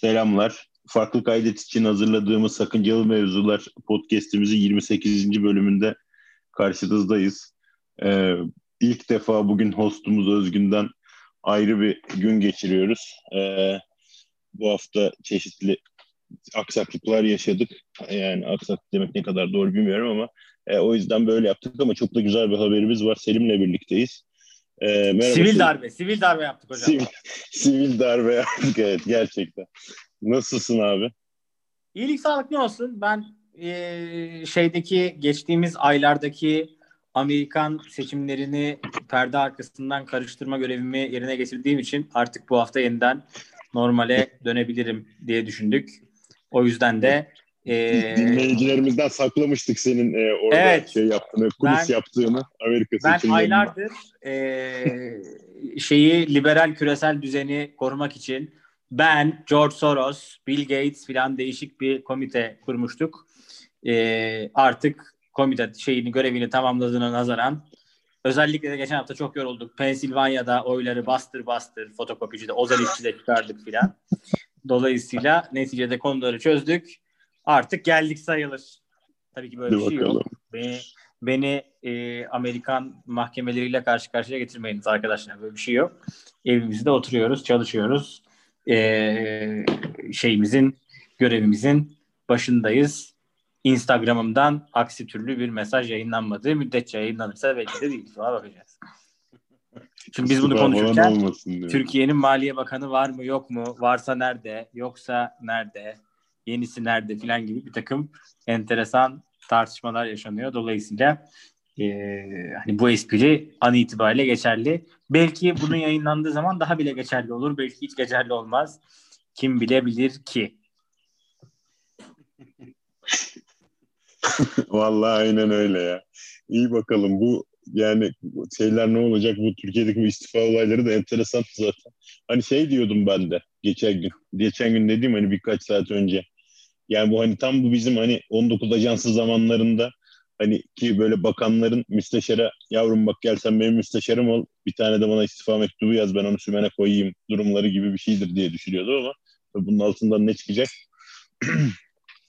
Selamlar. Farklı kaydet için hazırladığımız Sakıncalı Mevzular podcast'imizin 28. bölümünde karşınızdayız. Ee, ilk defa bugün hostumuz Özgün'den ayrı bir gün geçiriyoruz. Ee, bu hafta çeşitli aksaklıklar yaşadık. Yani aksaklık demek ne kadar doğru bilmiyorum ama e, o yüzden böyle yaptık ama çok da güzel bir haberimiz var. Selim'le birlikteyiz. Ee, merhaba, sivil darbe, sivil darbe yaptık hocam. Sivil, sivil darbe yaptık evet gerçekten. Nasılsın abi? İyilik sağlık ne olsun? Ben e, şeydeki geçtiğimiz aylardaki Amerikan seçimlerini perde arkasından karıştırma görevimi yerine getirdiğim için artık bu hafta yeniden normale dönebilirim diye düşündük. O yüzden de e, dinleyicilerimizden saklamıştık senin e, orada evet, şey yaptığını, kulis ben, yaptığını Amerika seçimlerinde. Ben aylardır e, şeyi liberal küresel düzeni korumak için ben, George Soros, Bill Gates filan değişik bir komite kurmuştuk. E, artık komite şeyini görevini tamamladığına nazaran özellikle de geçen hafta çok yorulduk. Pensilvanya'da oyları bastır bastır fotokopicide, Ozelifçi'de çıkardık filan. Dolayısıyla neticede konuları çözdük. Artık geldik sayılır. Tabii ki böyle bir şey yok. Beni, beni e, Amerikan mahkemeleriyle karşı karşıya getirmeyiniz arkadaşlar. Böyle bir şey yok. Evimizde oturuyoruz, çalışıyoruz e, şeyimizin, görevimizin başındayız. Instagram'ımdan aksi türlü bir mesaj yayınlanmadığı müddetçe yayınlanırsa belki de değil. Sonra bakacağız. Şimdi biz bunu konuşurken Türkiye'nin Maliye Bakanı var mı yok mu? Varsa nerede? Yoksa nerede? Yenisi nerede? Filan gibi bir takım enteresan tartışmalar yaşanıyor. Dolayısıyla e, hani bu espri an itibariyle geçerli. Belki bunun yayınlandığı zaman daha bile geçerli olur. Belki hiç geçerli olmaz. Kim bilebilir ki? Vallahi aynen öyle ya. İyi bakalım bu yani şeyler ne olacak bu Türkiye'deki bu istifa olayları da enteresan zaten. Hani şey diyordum ben de geçen gün. Geçen gün dediğim hani birkaç saat önce. Yani bu hani tam bu bizim hani 19 ajansı zamanlarında hani ki böyle bakanların müsteşara yavrum bak gel sen benim müsteşarım ol bir tane de bana istifa mektubu yaz ben onu sümene koyayım durumları gibi bir şeydir diye düşünüyordu ama bunun altından ne çıkacak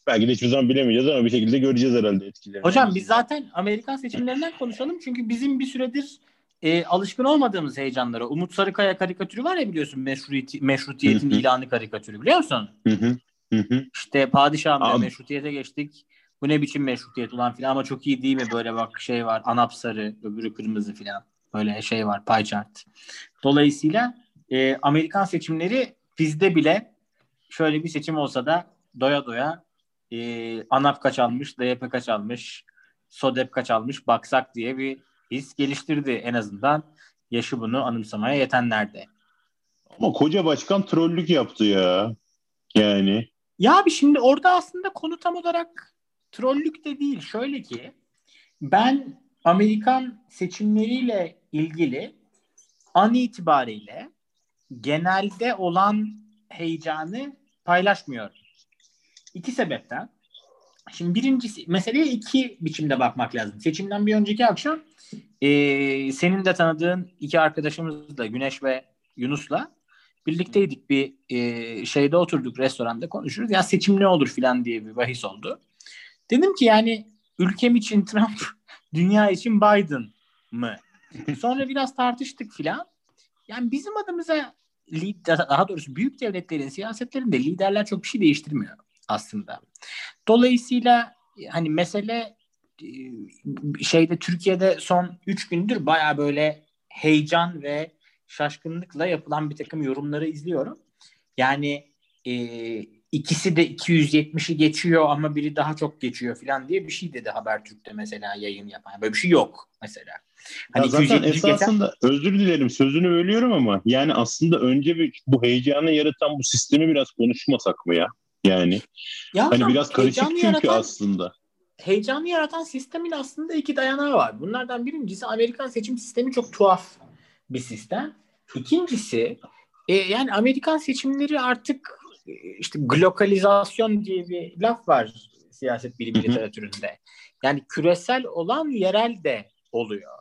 belki de hiçbir zaman bilemeyeceğiz ama bir şekilde göreceğiz herhalde etkilerini. Hocam biz zaten Amerikan seçimlerinden konuşalım çünkü bizim bir süredir e, alışkın olmadığımız heyecanlara. Umut Sarıkaya karikatürü var ya biliyorsun meşruiyeti, meşrutiyetin ilanı karikatürü biliyor musun? Hı hı. Hı İşte padişahımla meşrutiyete geçtik. Bu ne biçim meşrutiyet ulan filan ama çok iyi değil mi böyle bak şey var anap sarı öbürü kırmızı filan. Böyle şey var pie chart. Dolayısıyla e, Amerikan seçimleri bizde bile şöyle bir seçim olsa da doya doya e, ANAP kaç almış, DYP kaç almış, SODEP kaç almış baksak diye bir his geliştirdi en azından yaşı bunu anımsamaya yetenlerde. Ama koca başkan trollük yaptı ya. Yani. Ya bir şimdi orada aslında konu tam olarak trollük de değil. Şöyle ki ben Amerikan seçimleriyle ilgili an itibariyle genelde olan heyecanı paylaşmıyorum. İki sebepten. Şimdi birincisi meseleye iki biçimde bakmak lazım. Seçimden bir önceki akşam e, senin de tanıdığın iki arkadaşımızla Güneş ve Yunus'la birlikteydik bir e, şeyde oturduk restoranda konuşuruz. Ya seçim ne olur filan diye bir bahis oldu. Dedim ki yani ülkem için Trump, dünya için Biden mı? Sonra biraz tartıştık filan. Yani bizim adımıza daha doğrusu büyük devletlerin siyasetlerinde liderler çok bir şey değiştirmiyor aslında. Dolayısıyla hani mesele e, şeyde Türkiye'de son üç gündür baya böyle heyecan ve şaşkınlıkla yapılan bir takım yorumları izliyorum. Yani e, ikisi de 270'i geçiyor ama biri daha çok geçiyor falan diye bir şey dedi Habertürk'te mesela yayın yapan. Böyle bir şey yok mesela. Hani ya zaten esasında geçen... özür dilerim sözünü bölüyorum ama yani aslında önce bir bu heyecanı yaratan bu sistemi biraz konuşmasak mı ya? Yani ya hani biraz karışık çünkü yaratan, aslında. Heyecanı yaratan sistemin aslında iki dayanağı var. Bunlardan birincisi Amerikan seçim sistemi çok tuhaf bir sistem. İkincisi e, yani Amerikan seçimleri artık e, işte glokalizasyon diye bir laf var siyaset bilimi literatüründe. Yani küresel olan yerel de oluyor.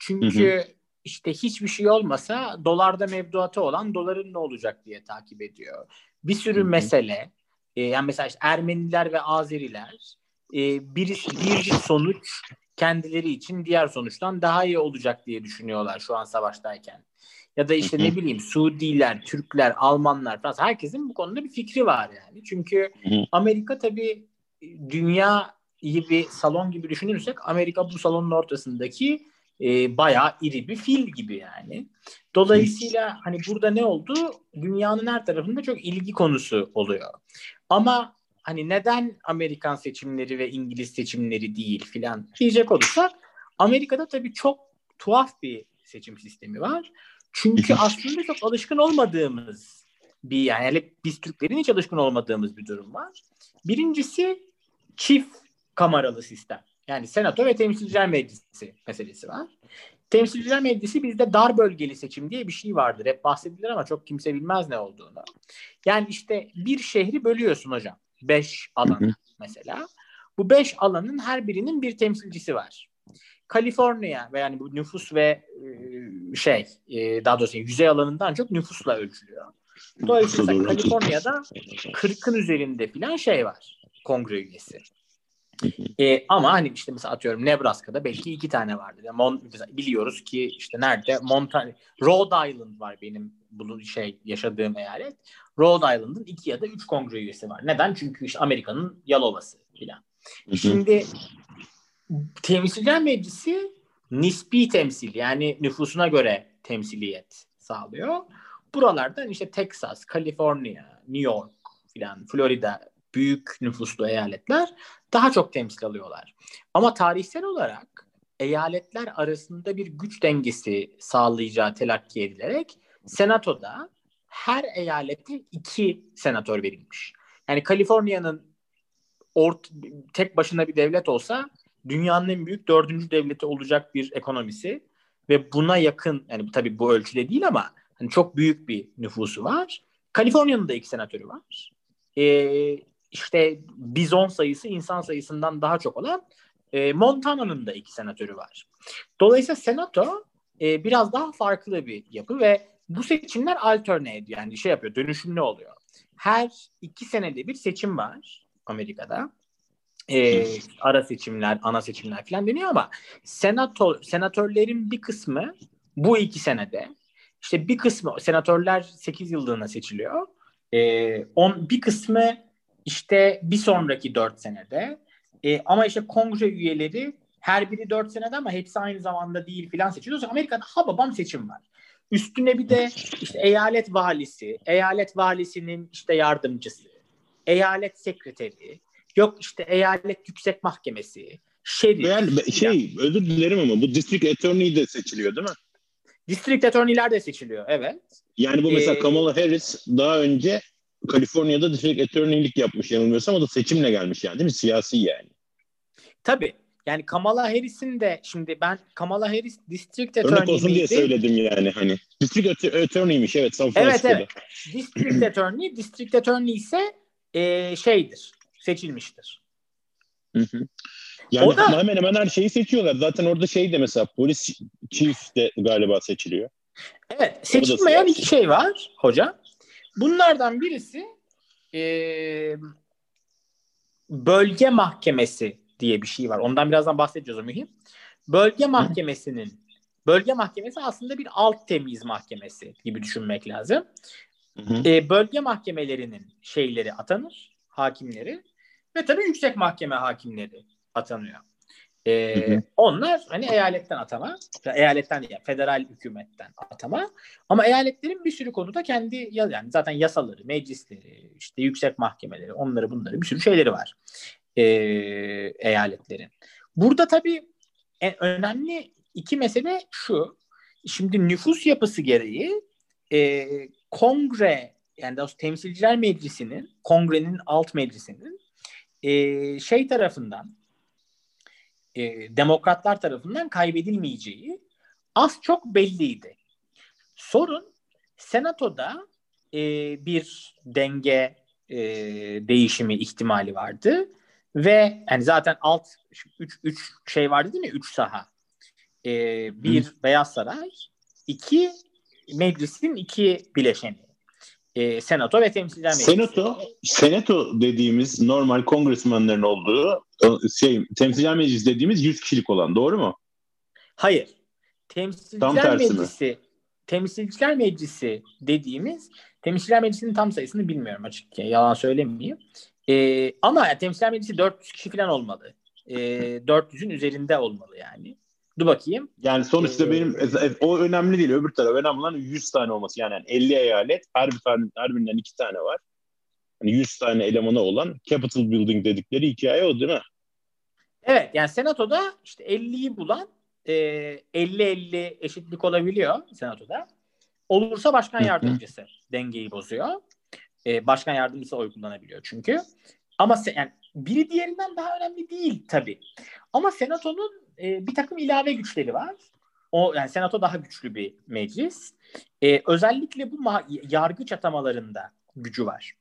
Çünkü işte hiçbir şey olmasa dolarda mevduatı olan doların ne olacak diye takip ediyor. Bir sürü Hı-hı. mesele e, yani mesela işte Ermeniler ve Azeriler e, bir, bir sonuç kendileri için diğer sonuçtan daha iyi olacak diye düşünüyorlar şu an savaştayken. Ya da işte ne bileyim Suudiler, Türkler, Almanlar falan herkesin bu konuda bir fikri var yani. Çünkü Amerika tabii dünya iyi bir salon gibi düşünürsek Amerika bu salonun ortasındaki e, bayağı iri bir fil gibi yani. Dolayısıyla hani burada ne oldu? Dünyanın her tarafında çok ilgi konusu oluyor. Ama hani neden Amerikan seçimleri ve İngiliz seçimleri değil filan diyecek olursak Amerika'da tabii çok tuhaf bir seçim sistemi var. Çünkü aslında çok alışkın olmadığımız bir yani biz Türklerin hiç alışkın olmadığımız bir durum var. Birincisi çift kameralı sistem. Yani senato ve temsilciler meclisi meselesi var. Temsilciler Meclisi bizde dar bölgeli seçim diye bir şey vardır. Hep bahsedilir ama çok kimse bilmez ne olduğunu. Yani işte bir şehri bölüyorsun hocam. Beş alan mesela. Bu beş alanın her birinin bir temsilcisi var. Kaliforniya ve yani bu nüfus ve e, şey e, daha doğrusu yüzey alanından çok nüfusla ölçülüyor. Dolayısıyla Kaliforniya'da 40'ın üzerinde filan şey var kongre üyesi. E, ama hani işte mesela atıyorum Nebraska'da belki iki tane vardır. Yani Mon, biliyoruz ki işte nerede Montana, Rhode Island var benim bu şey yaşadığım eyalet. Rhode Island'ın iki ya da üç kongre üyesi var. Neden? Çünkü işte Amerika'nın Yalova'sı filan. Şimdi Temsilciler Meclisi nispi temsil yani nüfusuna göre temsiliyet sağlıyor. Buralardan işte Texas, Kaliforniya, New York filan, Florida büyük nüfuslu eyaletler daha çok temsil alıyorlar. Ama tarihsel olarak eyaletler arasında bir güç dengesi sağlayacağı telakki edilerek senatoda her eyalete iki senatör verilmiş. Yani Kaliforniya'nın ort tek başına bir devlet olsa dünyanın en büyük dördüncü devleti olacak bir ekonomisi ve buna yakın yani tabii bu ölçüde değil ama hani çok büyük bir nüfusu var. Kaliforniya'nın da iki senatörü var. Ee, işte bizon sayısı insan sayısından daha çok olan e, Montana'nın da iki senatörü var. Dolayısıyla senato e, biraz daha farklı bir yapı ve bu seçimler alternate yani şey yapıyor dönüşümlü oluyor. Her iki senede bir seçim var Amerika'da. E, ara seçimler, ana seçimler falan deniyor ama senato, senatörlerin bir kısmı bu iki senede işte bir kısmı senatörler 8 yıllığına seçiliyor. E, on, bir kısmı işte bir sonraki dört senede. E, ama işte kongre üyeleri her biri dört senede ama hepsi aynı zamanda değil filan seçiliyor. Amerika'da ha babam seçim var. Üstüne bir de işte eyalet valisi, eyalet valisinin işte yardımcısı, eyalet sekreteri, yok işte eyalet yüksek mahkemesi, şerif. Yani şey özür dilerim ama bu district attorney de seçiliyor değil mi? District attorney'ler de seçiliyor evet. Yani bu mesela ee, Kamala Harris daha önce Kaliforniya'da district attorney'lik yapmış yanılmıyorsam o da seçimle gelmiş yani değil mi? Siyasi yani. Tabii. Yani Kamala Harris'in de şimdi ben Kamala Harris district attorney Örnek olsun diye söyledim yani hani. District attorney'miş evet San Francisco'da. Evet evet. District attorney, district attorney ise e, şeydir, seçilmiştir. Hı hı. Yani o da, hemen hemen her şeyi seçiyorlar. Zaten orada şey de mesela polis chief de galiba seçiliyor. Evet. Seçilmeyen iki şey var hoca. Bunlardan birisi e, bölge mahkemesi diye bir şey var. Ondan birazdan bahsedeceğiz o mühim. Bölge mahkemesinin bölge mahkemesi aslında bir alt temiz mahkemesi gibi düşünmek lazım. E, bölge mahkemelerinin şeyleri atanır, hakimleri ve tabii yüksek mahkeme hakimleri atanıyor. Ee, Onlar hani eyaletten atama, eyaletten değil, federal hükümetten atama. Ama eyaletlerin bir sürü konuda kendi yani zaten yasaları, meclisleri, işte yüksek mahkemeleri, onları bunları bir sürü şeyleri var ee, eyaletlerin. Burada tabii en önemli iki mesele şu. Şimdi nüfus yapısı gereği e, kongre yani daha temsilciler meclisinin, kongrenin alt meclisinin e, şey tarafından e, demokratlar tarafından kaybedilmeyeceği az çok belliydi. Sorun senatoda e, bir denge e, değişimi ihtimali vardı ve yani zaten alt üç, üç şey vardı değil mi? Üç saha. E, bir Hı. Beyaz Saray, iki meclisin iki bileşeni. E, senato ve temsilciler meclisi. Senato, senato dediğimiz normal kongresmenlerin olduğu şey temsilciler meclisi dediğimiz 100 kişilik olan doğru mu? Hayır. Temsilciler meclisi mi? temsilciler meclisi dediğimiz temsilciler meclisinin tam sayısını bilmiyorum açıkça. Yalan söylemeyeyim. E, ama temsilciler meclisi 400 kişi falan olmalı. E, 400'ün üzerinde olmalı yani. Dur bakayım. Yani sonuçta ee, benim o önemli değil. Öbür taraf önemli olan 100 tane olması. Yani, yani 50 eyalet her bir tane her birinden iki tane var. Yani 100 tane elemanı olan Capital Building dedikleri hikaye o değil mi? Evet yani senatoda işte 50'yi bulan e, 50-50 eşitlik olabiliyor senatoda. Olursa başkan yardımcısı dengeyi bozuyor. E, başkan yardımcısı oy kullanabiliyor çünkü. Ama se- yani biri diğerinden daha önemli değil tabii. Ama senatonun e, bir takım ilave güçleri var. O yani senato daha güçlü bir meclis. E, özellikle bu ma- yargıç atamalarında gücü var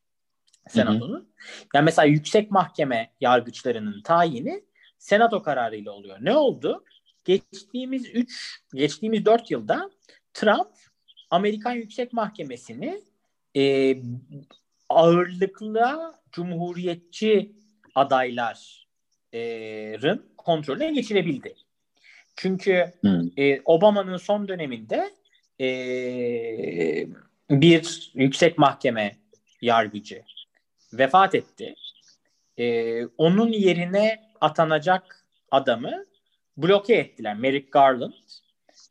senatonun. Yani mesela yüksek mahkeme yargıçlarının tayini senato kararıyla oluyor. Ne oldu? Geçtiğimiz 3 geçtiğimiz 4 yılda Trump Amerikan Yüksek Mahkemesi'ni e, ağırlıklı cumhuriyetçi adayların kontrolüne geçirebildi. Çünkü hmm. e, Obama'nın son döneminde e, bir yüksek mahkeme yargıcı vefat etti. E, onun yerine atanacak adamı bloke ettiler. Merrick Garland.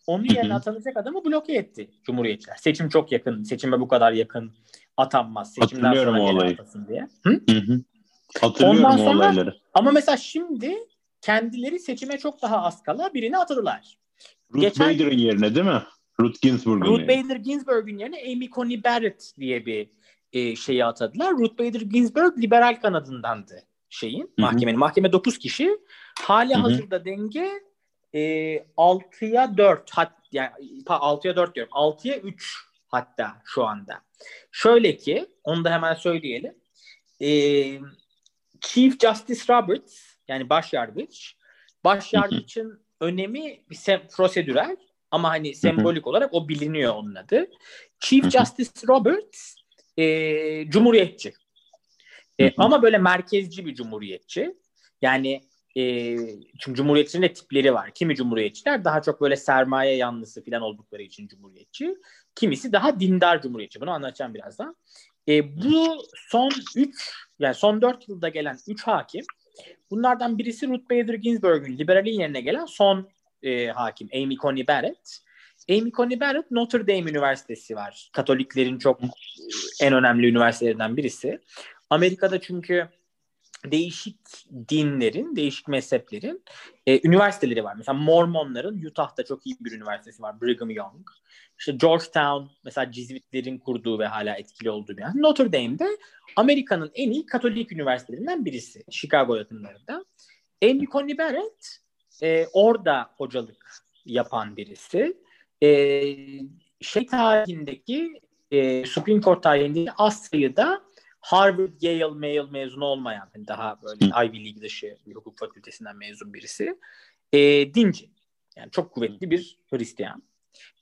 Onun yerine atanacak adamı bloke etti Cumhuriyetçiler. Seçim çok yakın. Seçime bu kadar yakın atanmaz. Seçimden Hatırlıyorum sonra o olayı. diye. Hı? Hı hı. Hatırlıyorum Ondan sonra, olayları. Ama mesela şimdi kendileri seçime çok daha az kala birini atadılar. Ruth Geçen, Bader'ın yerine değil mi? Ruth Ginsburg'un Ruth yerine. Bader Ginsburg'un yerine Amy Coney Barrett diye bir e, şeyi atadılar. Ruth Bader Ginsburg liberal kanadındandı şeyin Hı-hı. mahkemenin. Mahkeme 9 kişi. Hali Hı-hı. hazırda denge e, 6'ya 4 hat yani 6'ya 4 diyorum. 6'ya 3 hatta şu anda. Şöyle ki onu da hemen söyleyelim. E, Chief Justice Roberts yani başyargıç. Başyargıçın önemi bir sem- prosedürel ama hani sembolik olarak o biliniyor onun adı. Chief Justice Roberts e, cumhuriyetçi. E, ama böyle merkezci bir cumhuriyetçi. Yani e, çünkü cumhuriyetçinin de tipleri var. Kimi cumhuriyetçiler daha çok böyle sermaye yanlısı falan oldukları için cumhuriyetçi. Kimisi daha dindar cumhuriyetçi. Bunu anlatacağım birazdan. E, bu son 3 yani son 4 yılda gelen 3 hakim bunlardan birisi Ruth Bader Ginsburg'un liberalin yerine gelen son e, hakim Amy Coney Barrett. Amy Coney Barrett Notre Dame Üniversitesi var. Katoliklerin çok en önemli üniversitelerinden birisi. Amerika'da çünkü değişik dinlerin, değişik mezheplerin e, üniversiteleri var. Mesela Mormonların Utah'ta çok iyi bir üniversitesi var. Brigham Young. İşte Georgetown mesela Cizvitlerin kurduğu ve hala etkili olduğu bir yer. Notre Dame'de Amerika'nın en iyi Katolik üniversitelerinden birisi. Chicago yakınlarında. Amy Coney Barrett e, orada hocalık yapan birisi. E, şey tarihindeki e, Supreme Court tarihindeki az sayıda Harvard, Yale, Yale mezunu olmayan hani daha böyle Ivy League dışı bir hukuk fakültesinden mezun birisi. E, dinci. Yani çok kuvvetli bir Hristiyan.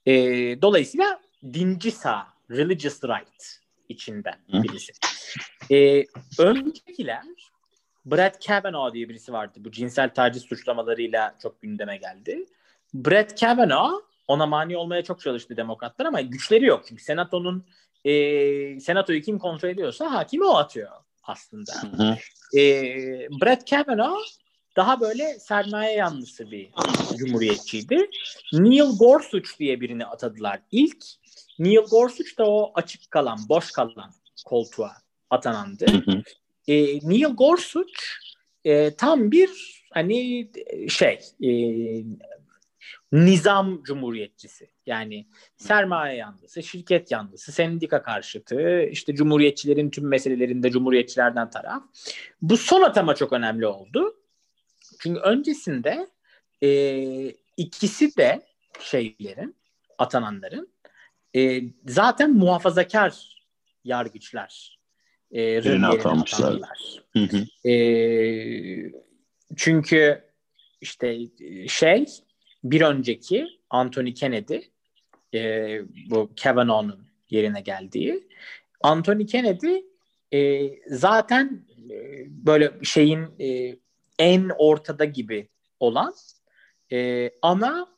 E, dolayısıyla dinci sağ, religious right içinden birisi. E, öncekiler Brett Kavanaugh diye birisi vardı. Bu cinsel taciz suçlamalarıyla çok gündeme geldi. Brett Kavanaugh ona mani olmaya çok çalıştı demokratlar ama güçleri yok. Çünkü senatonun e, senatoyu kim kontrol ediyorsa hakimi o atıyor aslında. Hı hı. E, Brett Kavanaugh daha böyle sermaye yanlısı bir cumhuriyetçiydi. Neil Gorsuch diye birini atadılar ilk. Neil Gorsuch da o açık kalan, boş kalan koltuğa atanandı. Hı hı. E, Neil Gorsuch e, tam bir hani şey e, nizam cumhuriyetçisi. Yani sermaye yanlısı, şirket yanlısı, sendika karşıtı, işte cumhuriyetçilerin tüm meselelerinde cumhuriyetçilerden taraf. Bu son atama çok önemli oldu. Çünkü öncesinde e, ikisi de şeylerin, atananların e, zaten muhafazakar yargıçlar. E, yerine atanmışlar. E, çünkü işte şey bir önceki Anthony Kennedy e, bu Kavanaugh'un yerine geldiği. Anthony Kennedy e, zaten e, böyle şeyin e, en ortada gibi olan e, ama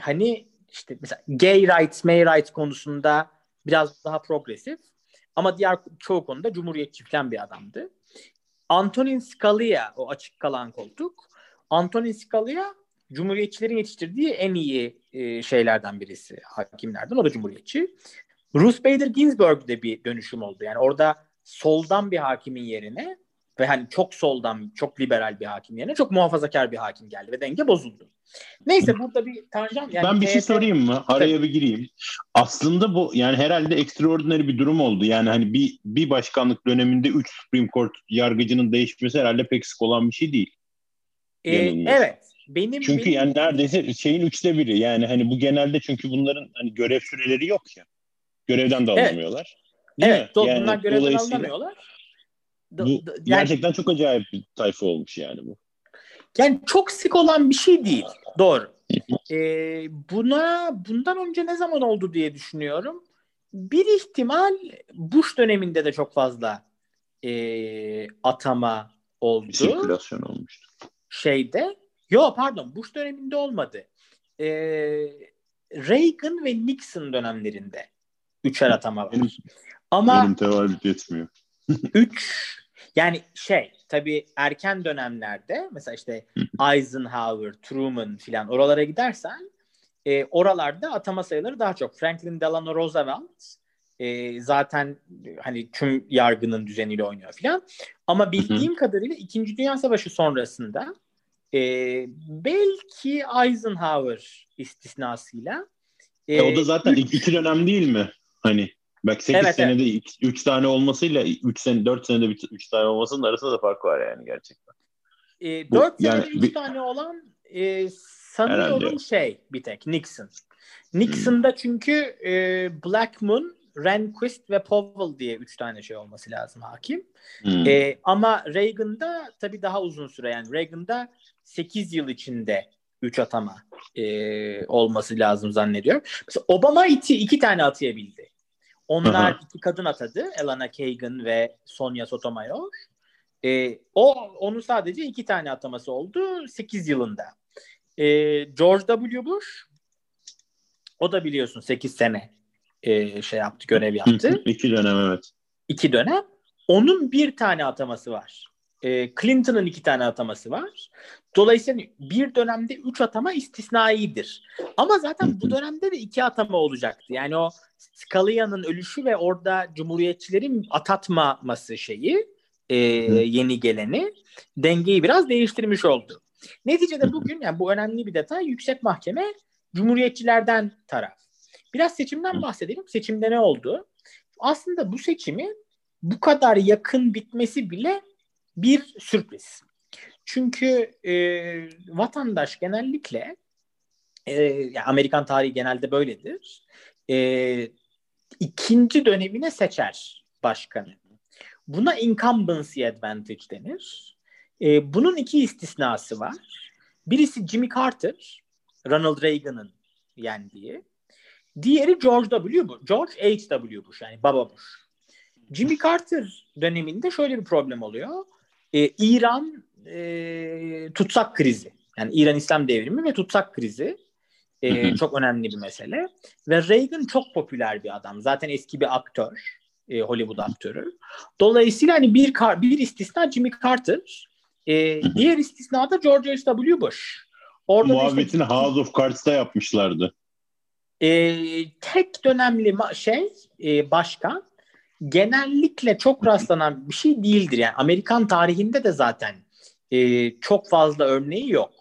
hani işte mesela gay rights, may rights konusunda biraz daha progresif ama diğer çoğu konuda cumhuriyetçi falan bir adamdı. Antonin Scalia o açık kalan koltuk. Antonin Scalia Cumhuriyetçilerin yetiştirdiği en iyi e, şeylerden birisi hakimlerden. O da Cumhuriyetçi. Ruth Bader Ginsburg'de bir dönüşüm oldu. Yani orada soldan bir hakimin yerine ve hani çok soldan, çok liberal bir hakim yerine çok muhafazakar bir hakim geldi ve denge bozuldu. Neyse burada bir tanjant yani Ben bir şey sorayım mı? Araya bir gireyim. Aslında bu yani herhalde extraordinary bir durum oldu. Yani hani bir bir başkanlık döneminde 3 Supreme Court yargıcının değişmesi herhalde pek sık olan bir şey değil. Ee, evet. Benim Çünkü benim... yani neredeyse şeyin üçte biri. Yani hani bu genelde çünkü bunların hani görev süreleri yok ya. Görevden de alamıyorlar. Evet, evet mi? yani bunlar görevden alamıyorlar. Bu yani, gerçekten çok acayip bir tayfa olmuş yani bu. Yani çok sık olan bir şey değil. Doğru. ee, buna bundan önce ne zaman oldu diye düşünüyorum. Bir ihtimal Bush döneminde de çok fazla e, atama oldu. Bir sirkülasyon olmuştu. Şeyde. Yo pardon Bush döneminde olmadı. Ee, Reagan ve Nixon dönemlerinde üçer atama var. Benim, Ama benim tevalit etmiyor. üç yani şey tabii erken dönemlerde mesela işte Eisenhower, Truman filan oralara gidersen e, oralarda atama sayıları daha çok. Franklin Delano Roosevelt e, zaten hani tüm yargının düzeniyle oynuyor filan. Ama bildiğim kadarıyla İkinci Dünya Savaşı sonrasında e, belki Eisenhower istisnasıyla e, o da zaten üç, iki dönem değil mi? Hani Bak 8 evet, senede 3 evet. tane olmasıyla 3 sene 4 senede 3 tane olmasının arasında da fark var yani gerçekten. E, 4 Bu, senede 3 yani, tane olan e, sanıyorum herhalde. şey bir tek Nixon. Nixon'da hmm. çünkü e, Blackmun, Rehnquist ve Powell diye 3 tane şey olması lazım hakim. Hmm. E, ama Reagan'da tabii daha uzun süre yani Reagan'da 8 yıl içinde 3 atama e, olması lazım zannediyorum. Mesela Obama iki, iki tane atayabildi. Onlar Aha. iki kadın atadı. Elana Kagan ve Sonia Sotomayor. E, o onun sadece iki tane ataması oldu 8 yılında. E, George W. Bush o da biliyorsun 8 sene e, şey yaptı, görev yaptı. İki dönem evet. İki dönem. Onun bir tane ataması var. E, Clinton'ın iki tane ataması var. Dolayısıyla bir dönemde üç atama istisnaidir. Ama zaten bu dönemde de iki atama olacaktı. Yani o Scalia'nın ölüşü ve orada cumhuriyetçilerin atatmaması şeyi e, yeni geleni dengeyi biraz değiştirmiş oldu. Neticede bugün yani bu önemli bir detay yüksek mahkeme cumhuriyetçilerden taraf. Biraz seçimden bahsedelim. Seçimde ne oldu? Aslında bu seçimi bu kadar yakın bitmesi bile bir sürpriz. Çünkü e, vatandaş genellikle e, Amerikan tarihi genelde böyledir. E, ikinci dönemine seçer başkanı. Buna incumbency advantage denir. E, bunun iki istisnası var. Birisi Jimmy Carter, Ronald Reagan'ın yendiği. Diğeri George W. Bush. George H.W. Bush yani Baba Bush. Jimmy Carter döneminde şöyle bir problem oluyor. Ee, İran e, tutsak krizi. Yani İran İslam devrimi ve tutsak krizi e, çok önemli bir mesele. Ve Reagan çok popüler bir adam. Zaten eski bir aktör. E, Hollywood aktörü. Dolayısıyla hani bir bir istisna Jimmy Carter. E, diğer istisna da George H.W. Bush. Orada Muhabbetini işte, House of Cards'ta yapmışlardı. E, tek dönemli şey e, başkan genellikle çok rastlanan bir şey değildir. Yani Amerikan tarihinde de zaten e, çok fazla örneği yok.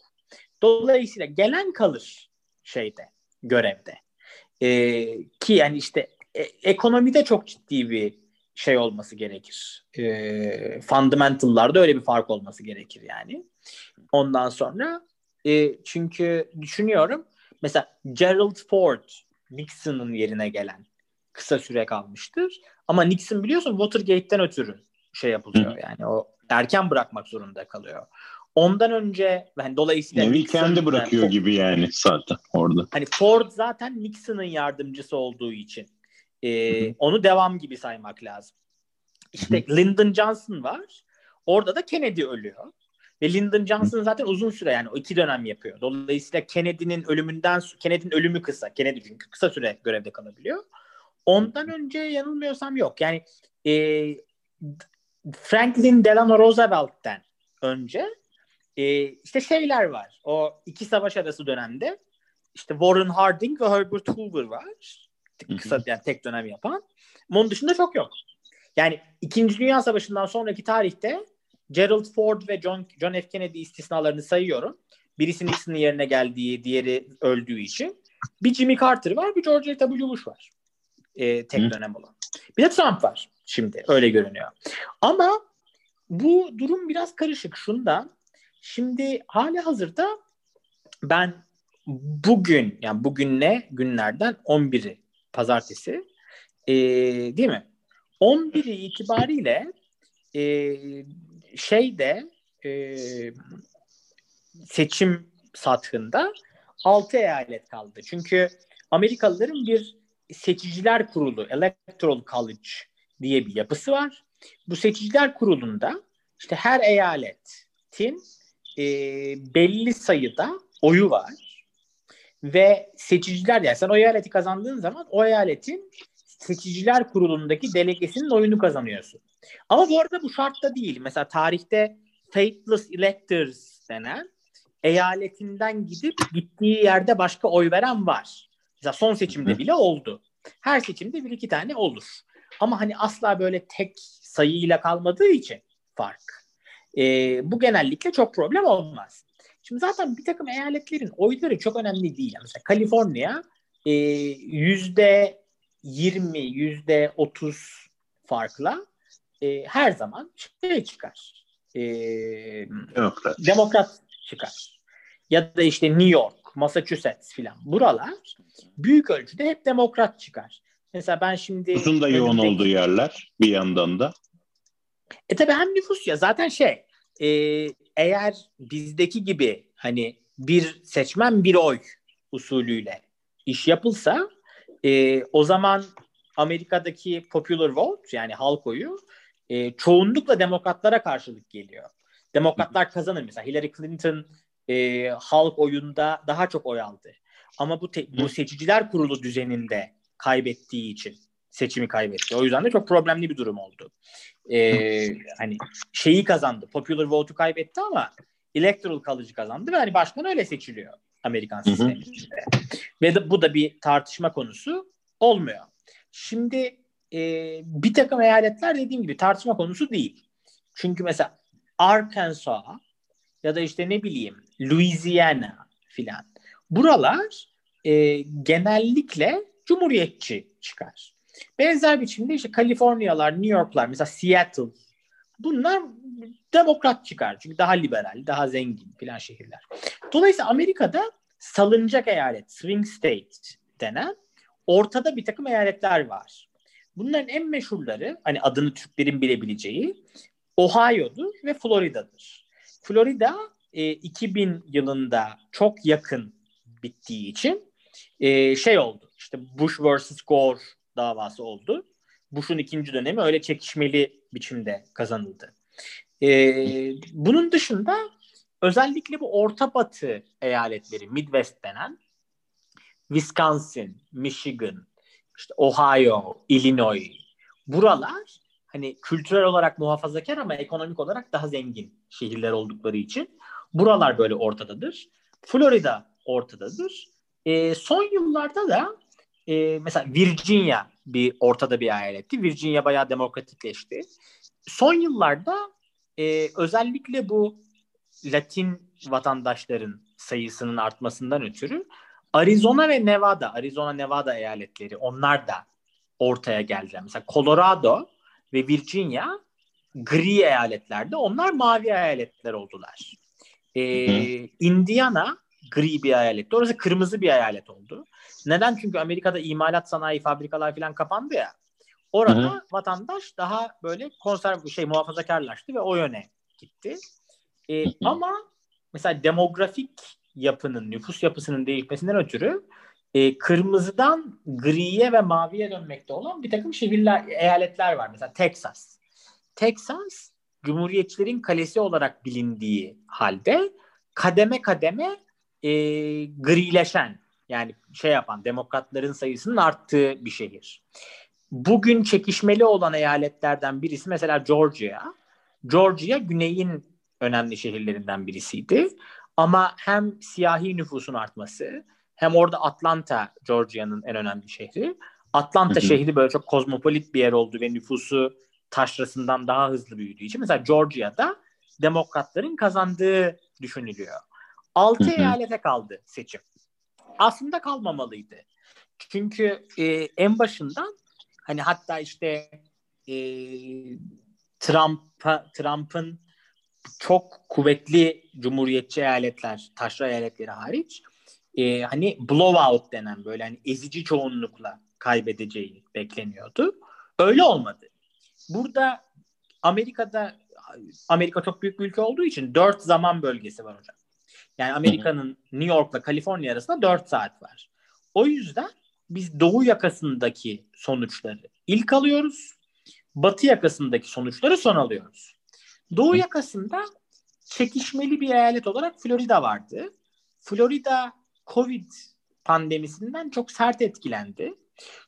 Dolayısıyla gelen kalır şeyde, görevde. E, ki yani işte e, ekonomide çok ciddi bir şey olması gerekir. E, fundamental'larda öyle bir fark olması gerekir yani. Ondan sonra e, çünkü düşünüyorum mesela Gerald Ford Nixon'ın yerine gelen kısa süre kalmıştır. Ama Nixon biliyorsun Watergate'den ötürü şey yapılıyor yani o erken bırakmak zorunda kalıyor. Ondan önce yani dolayısıyla Nevi kendi bırakıyor yani, gibi yani zaten orada. Hani Ford zaten Nixon'ın yardımcısı olduğu için e, onu devam gibi saymak lazım. İşte Lyndon Johnson var. Orada da Kennedy ölüyor. Ve Lyndon Johnson zaten uzun süre yani o iki dönem yapıyor. Dolayısıyla Kennedy'nin ölümünden Kennedy'nin ölümü kısa. Kennedy çünkü kısa süre görevde kalabiliyor. Ondan önce yanılmıyorsam yok. Yani e, Franklin Delano Roosevelt'ten önce e, işte şeyler var. O iki savaş arası dönemde işte Warren Harding ve Herbert Hoover var. Kısa yani tek dönem yapan. Onun dışında çok yok. Yani İkinci Dünya Savaşı'ndan sonraki tarihte Gerald Ford ve John, John F. Kennedy istisnalarını sayıyorum. Birisi Nixon'ın yerine geldiği, diğeri öldüğü için. Bir Jimmy Carter var, bir George W. Bush var. E, tek Hı. dönem olan. Bir de Trump var şimdi. Öyle görünüyor. Ama bu durum biraz karışık. Şundan. Şimdi hali hazırda ben bugün yani bugün ne günlerden 11'i pazartesi e, değil mi? 11'i itibariyle e, şeyde e, seçim sathında 6 eyalet kaldı. Çünkü Amerikalıların bir seçiciler kurulu, Electoral College diye bir yapısı var. Bu seçiciler kurulunda işte her eyaletin e, belli sayıda oyu var. Ve seçiciler yani sen o eyaleti kazandığın zaman o eyaletin seçiciler kurulundaki delegesinin oyunu kazanıyorsun. Ama bu arada bu şartta değil. Mesela tarihte faithless electors denen eyaletinden gidip gittiği yerde başka oy veren var. Mesela son seçimde bile oldu. Her seçimde bir iki tane olur. Ama hani asla böyle tek sayıyla kalmadığı için fark. E, bu genellikle çok problem olmaz. Şimdi zaten bir takım eyaletlerin oyları çok önemli değil. Mesela Kaliforniya e, yüzde 20, yüzde 30 farkla e, her zaman şey çıkar. E, demokrat. demokrat çıkar. Ya da işte New York, Massachusetts filan. Buralar büyük ölçüde hep demokrat çıkar. Mesela ben şimdi... Nüfusun da yoğun önümdeki... olduğu yerler bir yandan da. E tabi hem nüfus ya zaten şey e, eğer bizdeki gibi hani bir seçmen bir oy usulüyle iş yapılsa e, o zaman Amerika'daki popular vote yani halk oyu e, çoğunlukla demokratlara karşılık geliyor. Demokratlar kazanır mesela Hillary Clinton e, halk oyunda daha çok oy aldı. Ama bu te- bu seçiciler kurulu düzeninde kaybettiği için seçimi kaybetti. O yüzden de çok problemli bir durum oldu. Ee, hani şeyi kazandı. Popular vote'u kaybetti ama electoral kalıcı kazandı ve hani başkan öyle seçiliyor Amerikan sisteminde. Ve de, bu da bir tartışma konusu olmuyor. Şimdi e, bir takım eyaletler dediğim gibi tartışma konusu değil. Çünkü mesela Arkansas ya da işte ne bileyim Louisiana filan. Buralar e, genellikle cumhuriyetçi çıkar. Benzer biçimde işte Kaliforniyalar, New Yorklar, mesela Seattle bunlar demokrat çıkar. Çünkü daha liberal, daha zengin filan şehirler. Dolayısıyla Amerika'da salıncak eyalet, swing state denen ortada bir takım eyaletler var. Bunların en meşhurları hani adını Türklerin bilebileceği Ohio'dur ve Florida'dır. Florida e, 2000 yılında çok yakın bittiği için e, şey oldu. İşte Bush vs. Gore davası oldu. Bush'un ikinci dönemi öyle çekişmeli biçimde kazanıldı. E, bunun dışında özellikle bu Orta Batı eyaletleri, Midwest denen Wisconsin, Michigan, işte Ohio, Illinois buralar hani kültürel olarak muhafazakar ama ekonomik olarak daha zengin şehirler oldukları için buralar böyle ortadadır. Florida ortadadır. E, son yıllarda da e, mesela Virginia bir ortada bir eyaletti. Virginia bayağı demokratikleşti. Son yıllarda e, özellikle bu Latin vatandaşların sayısının artmasından ötürü Arizona ve Nevada, Arizona Nevada eyaletleri onlar da ortaya geldiler. Mesela Colorado ve Virginia gri eyaletlerde onlar mavi eyaletler oldular. Ee, Indiana gri bir eyaletti. Orası kırmızı bir eyalet oldu. Neden? Çünkü Amerika'da imalat sanayi fabrikalar falan kapandı ya. Orada Hı-hı. vatandaş daha böyle konserv şey muhafazakarlaştı ve o yöne gitti. E, ama mesela demografik yapının, nüfus yapısının değişmesinden ötürü e, kırmızıdan griye ve maviye dönmekte olan bir takım şehirler, eyaletler var. Mesela Texas. Texas, Cumhuriyetçilerin kalesi olarak bilindiği halde kademe kademe e, grileşen yani şey yapan demokratların sayısının arttığı bir şehir. Bugün çekişmeli olan eyaletlerden birisi mesela Georgia. Georgia güneyin önemli şehirlerinden birisiydi. Ama hem siyahi nüfusun artması hem orada Atlanta Georgia'nın en önemli şehri. Atlanta şehri böyle çok kozmopolit bir yer oldu ve nüfusu taşrasından daha hızlı büyüdüğü için mesela Georgia'da demokratların kazandığı düşünülüyor. Altı eyalete kaldı seçim. Aslında kalmamalıydı. Çünkü e, en başından hani hatta işte e, Trump Trump'ın çok kuvvetli cumhuriyetçi eyaletler, taşra eyaletleri hariç e, hani blowout denen böyle hani ezici çoğunlukla kaybedeceği bekleniyordu. Öyle olmadı. Burada Amerika'da Amerika çok büyük bir ülke olduğu için dört zaman bölgesi var hocam. Yani Amerika'nın New York'la Kaliforniya arasında dört saat var. O yüzden biz doğu yakasındaki sonuçları ilk alıyoruz. Batı yakasındaki sonuçları son alıyoruz. Doğu yakasında çekişmeli bir eyalet olarak Florida vardı. Florida Covid pandemisinden çok sert etkilendi.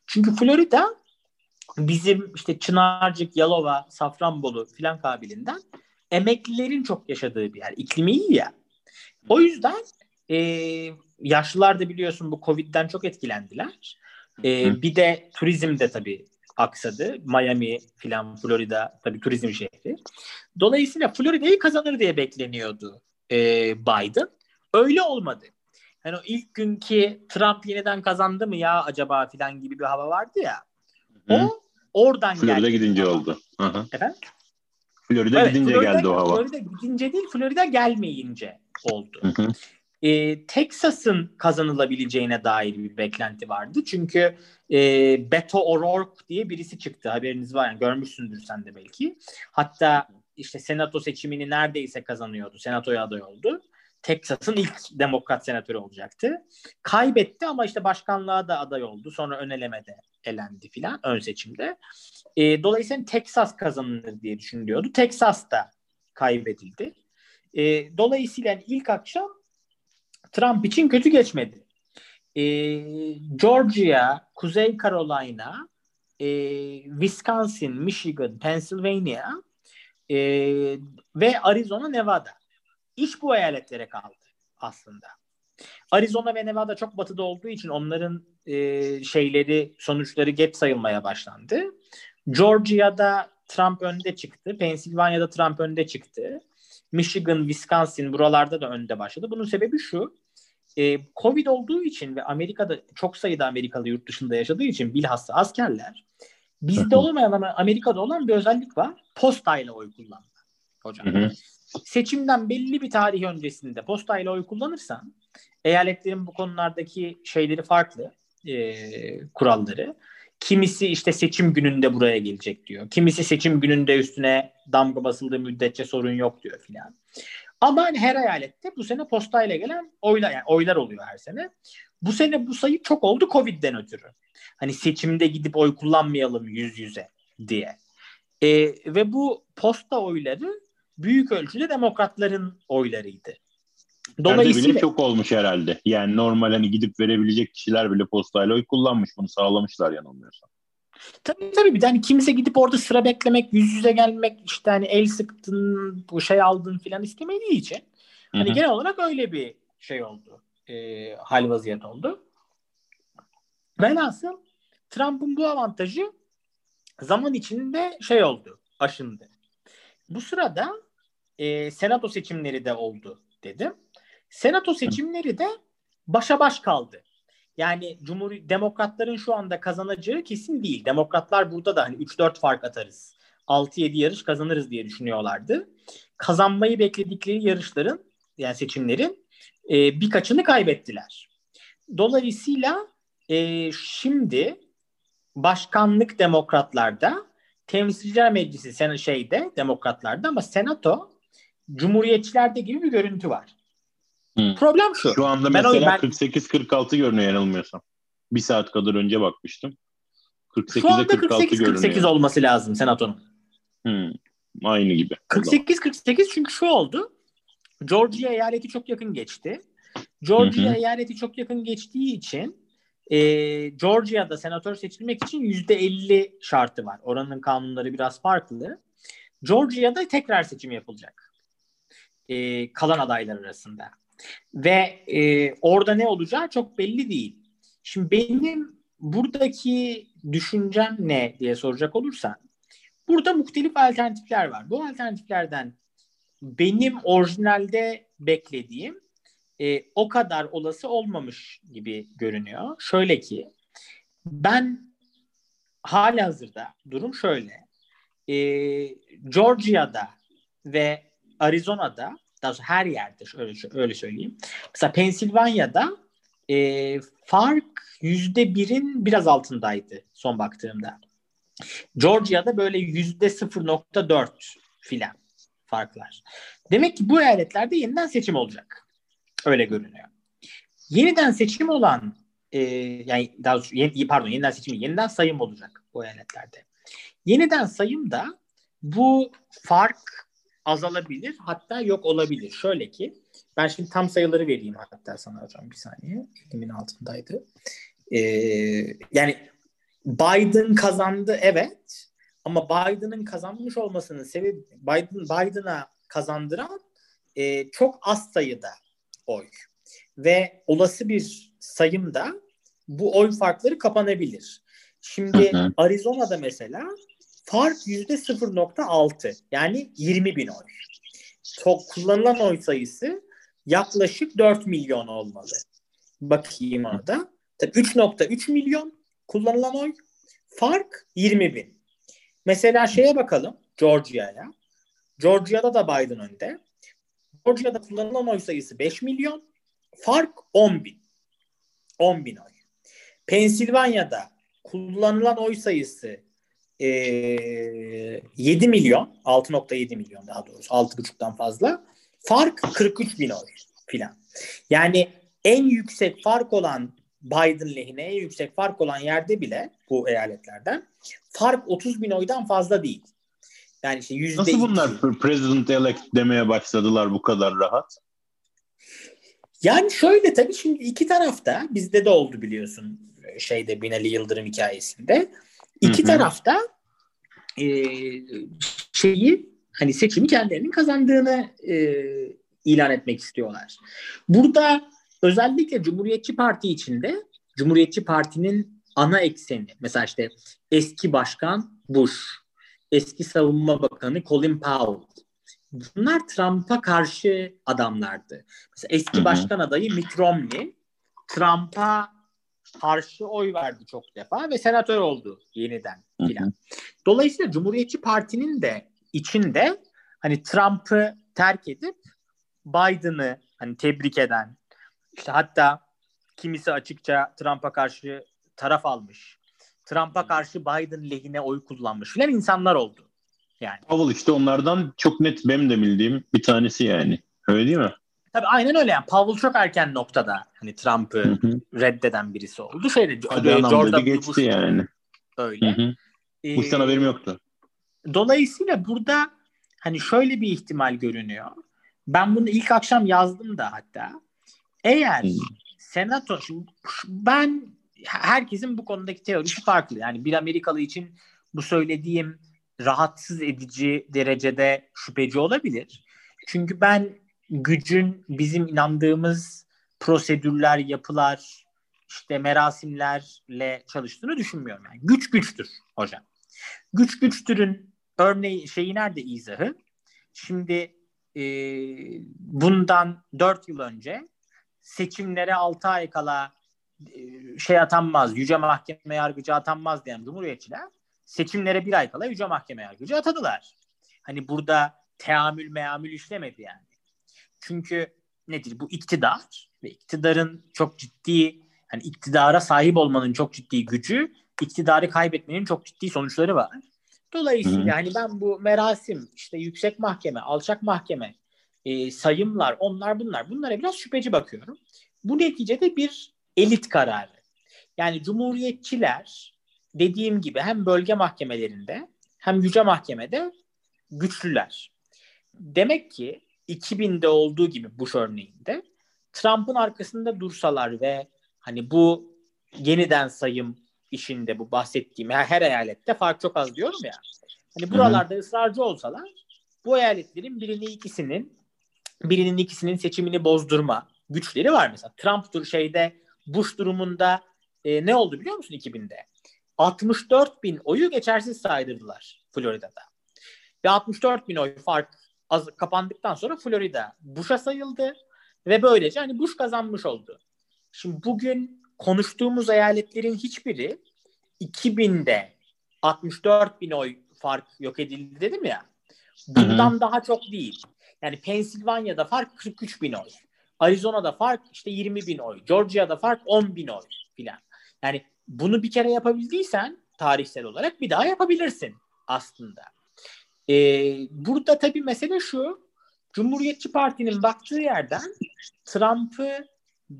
Çünkü Florida bizim işte Çınarcık, Yalova, Safranbolu filan kabilinden emeklilerin çok yaşadığı bir yer. İklimi iyi ya. O yüzden e, yaşlılar da biliyorsun bu Covid'den çok etkilendiler. E, bir de turizm de tabii aksadı. Miami filan Florida tabii turizm şehri. Dolayısıyla Florida'yı kazanır diye bekleniyordu e, Biden. Öyle olmadı. Yani o ilk günkü Trump yeniden kazandı mı ya acaba filan gibi bir hava vardı ya. Hı. O oradan Florida geldi. gidince oldu. Aha. Efendim? Florida evet, gidince Florida, geldi o hava. Florida gidince değil, Florida gelmeyince oldu. Hı hı. Ee, Texas'ın kazanılabileceğine dair bir beklenti vardı. Çünkü e, Beto O'Rourke diye birisi çıktı. Haberiniz var yani görmüşsündür sen de belki. Hatta işte senato seçimini neredeyse kazanıyordu. Senatoya aday oldu. Texas'ın ilk demokrat senatörü olacaktı. Kaybetti ama işte başkanlığa da aday oldu. Sonra ön elemede elendi filan ön seçimde. E, dolayısıyla Texas kazanılır diye düşünülüyordu. Texas da kaybedildi. E, dolayısıyla ilk akşam Trump için kötü geçmedi. E, Georgia, Kuzey Carolina, e, Wisconsin, Michigan, Pennsylvania e, ve Arizona, Nevada. İş bu eyaletlere kaldı aslında. Arizona ve Nevada çok batıda olduğu için onların e, şeyleri sonuçları geç sayılmaya başlandı. Georgia'da Trump önde çıktı. Pennsylvania'da Trump önde çıktı. Michigan, Wisconsin buralarda da önde başladı. Bunun sebebi şu. E, Covid olduğu için ve Amerika'da çok sayıda Amerikalı yurt dışında yaşadığı için bilhassa askerler bizde olmayan ama Amerika'da olan bir özellik var. Postayla oy kullanma hocam. Hı hı. Seçimden belli bir tarih öncesinde postayla oy kullanırsan eyaletlerin bu konulardaki şeyleri farklı e, kuralları. Kimisi işte seçim gününde buraya gelecek diyor. Kimisi seçim gününde üstüne damga basıldığı müddetçe sorun yok diyor filan. Ama hani her eyalette bu sene postayla gelen oylar yani oylar oluyor her sene. Bu sene bu sayı çok oldu Covid'den ötürü. Hani seçimde gidip oy kullanmayalım yüz yüze diye. E, ve bu posta oyları büyük ölçüde demokratların oylarıydı. Dolayısıyla bile çok olmuş herhalde. Yani normal hani gidip verebilecek kişiler bile postayla oy kullanmış. Bunu sağlamışlar yanılmıyorsam. Tabii tabii bir de hani kimse gidip orada sıra beklemek, yüz yüze gelmek, işte hani el sıktın, bu şey aldın filan istemediği için hani Hı-hı. genel olarak öyle bir şey oldu. E, hal vaziyet oldu. Velhasıl Trump'ın bu avantajı zaman içinde şey oldu, aşındı. Bu sırada e, senato seçimleri de oldu dedim. Senato seçimleri de başa baş kaldı. Yani Cumhur Demokratların şu anda kazanacağı kesin değil. Demokratlar burada da hani 3-4 fark atarız. 6-7 yarış kazanırız diye düşünüyorlardı. Kazanmayı bekledikleri yarışların yani seçimlerin e, birkaçını kaybettiler. Dolayısıyla e, şimdi başkanlık demokratlarda temsilciler meclisi sen şeyde demokratlarda ama senato Cumhuriyetçilerde gibi bir görüntü var. Hı. Problem şu. Şu anda Ben mesela ben- 48-46 görünüyor yanılmıyorsam. Bir saat kadar önce bakmıştım. Şu 48'e anda 46 48-48 görünüyor. olması lazım senatonun. Hı. Aynı gibi. 48-48 çünkü şu oldu. Georgia eyaleti çok yakın geçti. Georgia Hı hı. eyaleti çok yakın geçtiği için e, Georgia'da senatör seçilmek için %50 şartı var. Oranın kanunları biraz farklı. Georgia'da tekrar seçim yapılacak. E, kalan adaylar arasında. Ve e, orada ne olacağı çok belli değil. Şimdi benim buradaki düşüncem ne diye soracak olursan burada muhtelif alternatifler var. Bu alternatiflerden benim orijinalde beklediğim e, o kadar olası olmamış gibi görünüyor. Şöyle ki ben hala hazırda durum şöyle. E, Georgia'da ve Arizona'da daha doğrusu her yerde öyle, öyle söyleyeyim. Mesela Pensilvanya'da e, fark yüzde birin biraz altındaydı son baktığımda. Georgia'da böyle yüzde 0.4 filan farklar. Demek ki bu eyaletlerde yeniden seçim olacak. Öyle görünüyor. Yeniden seçim olan e, yani daha doğrusu yeni, pardon yeniden seçim yeniden sayım olacak bu eyaletlerde. Yeniden sayımda bu fark azalabilir hatta yok olabilir. Şöyle ki ben şimdi tam sayıları vereyim hatta sana hocam bir saniye. Elimin altındaydı. Ee, yani Biden kazandı evet ama Biden'ın kazanmış olmasının sebebi Biden Biden'a kazandıran e, çok az sayıda oy ve olası bir sayımda bu oy farkları kapanabilir. Şimdi Hı hı. Arizona'da mesela fark yüzde 0.6 yani 20 bin oy. Çok kullanılan oy sayısı yaklaşık 4 milyon olmalı. Bakayım orada. Tabii 3.3 milyon kullanılan oy. Fark 20 bin. Mesela şeye bakalım Georgia'ya. Georgia'da da Biden önde. Georgia'da kullanılan oy sayısı 5 milyon. Fark 10 bin. 10 bin oy. Pensilvanya'da kullanılan oy sayısı e, 7 milyon. 6.7 milyon daha doğrusu. 6.5'tan fazla. Fark 43 bin oy filan. Yani en yüksek fark olan Biden lehine en yüksek fark olan yerde bile bu eyaletlerden fark 30 bin oydan fazla değil. Yani işte yüzde Nasıl bunlar president elect demeye başladılar bu kadar rahat? Yani şöyle tabii şimdi iki tarafta bizde de oldu biliyorsun şeyde Binali Yıldırım hikayesinde. İki tarafta e, şeyi hani seçimi kendilerinin kazandığını e, ilan etmek istiyorlar. Burada özellikle Cumhuriyetçi Parti içinde Cumhuriyetçi Parti'nin ana ekseni mesela işte eski başkan Bush, eski savunma bakanı Colin Powell. Bunlar Trump'a karşı adamlardı. Mesela eski başkan adayı Mitt Romney Trump'a karşı oy verdi çok defa ve senatör oldu yeniden filan. Dolayısıyla Cumhuriyetçi Parti'nin de içinde hani Trump'ı terk edip Biden'ı hani tebrik eden işte hatta kimisi açıkça Trump'a karşı taraf almış. Trump'a karşı Biden lehine oy kullanmış filan insanlar oldu. Yani Powell işte onlardan çok net benim de bildiğim bir tanesi yani. Öyle değil mi? Tabii aynen öyle yani Powell çok erken noktada hani Trump'ı reddeden birisi oldu. George dedi W. geçti Bush yani. öyle. Hı hı. Ee, Bush'tan haberim yoktu. Dolayısıyla burada hani şöyle bir ihtimal görünüyor. Ben bunu ilk akşam yazdım da hatta. Eğer Hı. senato şimdi ben herkesin bu konudaki teorisi farklı. Yani bir Amerikalı için bu söylediğim rahatsız edici derecede şüpheci olabilir. Çünkü ben gücün bizim inandığımız prosedürler, yapılar, işte merasimlerle çalıştığını düşünmüyorum. Yani güç güçtür hocam. Güç güçtürün örneği şeyi nerede izahı? Şimdi e, bundan 4 yıl önce seçimlere 6 ay kala e, şey atanmaz, yüce mahkeme yargıcı atanmaz diyen cumhuriyetçiler seçimlere bir ay kala yüce mahkeme yargıcı atadılar. Hani burada teamül meamül işlemedi yani. Çünkü nedir? Bu iktidar ve iktidarın çok ciddi hani iktidara sahip olmanın çok ciddi gücü, iktidarı kaybetmenin çok ciddi sonuçları var. Dolayısıyla Hı. hani ben bu merasim işte yüksek mahkeme, alçak mahkeme e, sayımlar, onlar bunlar. Bunlara biraz şüpheci bakıyorum. Bu neticede bir elit kararı. Yani cumhuriyetçiler dediğim gibi hem bölge mahkemelerinde hem yüce mahkemede güçlüler. Demek ki 2000'de olduğu gibi Bush örneğinde Trump'ın arkasında dursalar ve hani bu yeniden sayım işinde bu bahsettiğim her, her eyalette fark çok az diyorum ya. Hani buralarda Hı-hı. ısrarcı olsalar bu eyaletlerin birini ikisinin birinin ikisinin seçimini bozdurma güçleri var mesela. Trump şeyde Bush durumunda e, ne oldu biliyor musun 2000'de? 64 bin oyu geçersiz saydırdılar Florida'da. Ve 64 bin oy fark az, kapandıktan sonra Florida Bush'a sayıldı ve böylece hani Bush kazanmış oldu. Şimdi bugün konuştuğumuz eyaletlerin hiçbiri 2000'de 64 bin oy fark yok edildi dedim ya. Bundan Hı-hı. daha çok değil. Yani Pensilvanya'da fark 43 bin oy. Arizona'da fark işte 20 bin oy. Georgia'da fark 10 bin oy filan. Yani bunu bir kere yapabildiysen tarihsel olarak bir daha yapabilirsin aslında. Ee, burada tabii mesele şu. Cumhuriyetçi Parti'nin baktığı yerden Trump'ı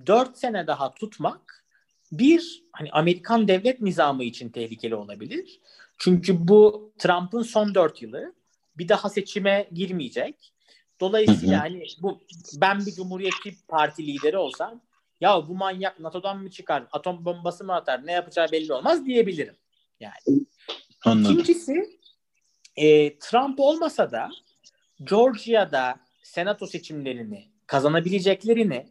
4 sene daha tutmak bir hani Amerikan devlet nizamı için tehlikeli olabilir. Çünkü bu Trump'ın son 4 yılı bir daha seçime girmeyecek. Dolayısıyla hani bu ben bir Cumhuriyetçi Parti lideri olsam ya bu manyak NATO'dan mı çıkar, atom bombası mı atar, ne yapacağı belli olmaz diyebilirim. Yani. Anladım. İkincisi e, Trump olmasa da Georgia'da senato seçimlerini kazanabileceklerini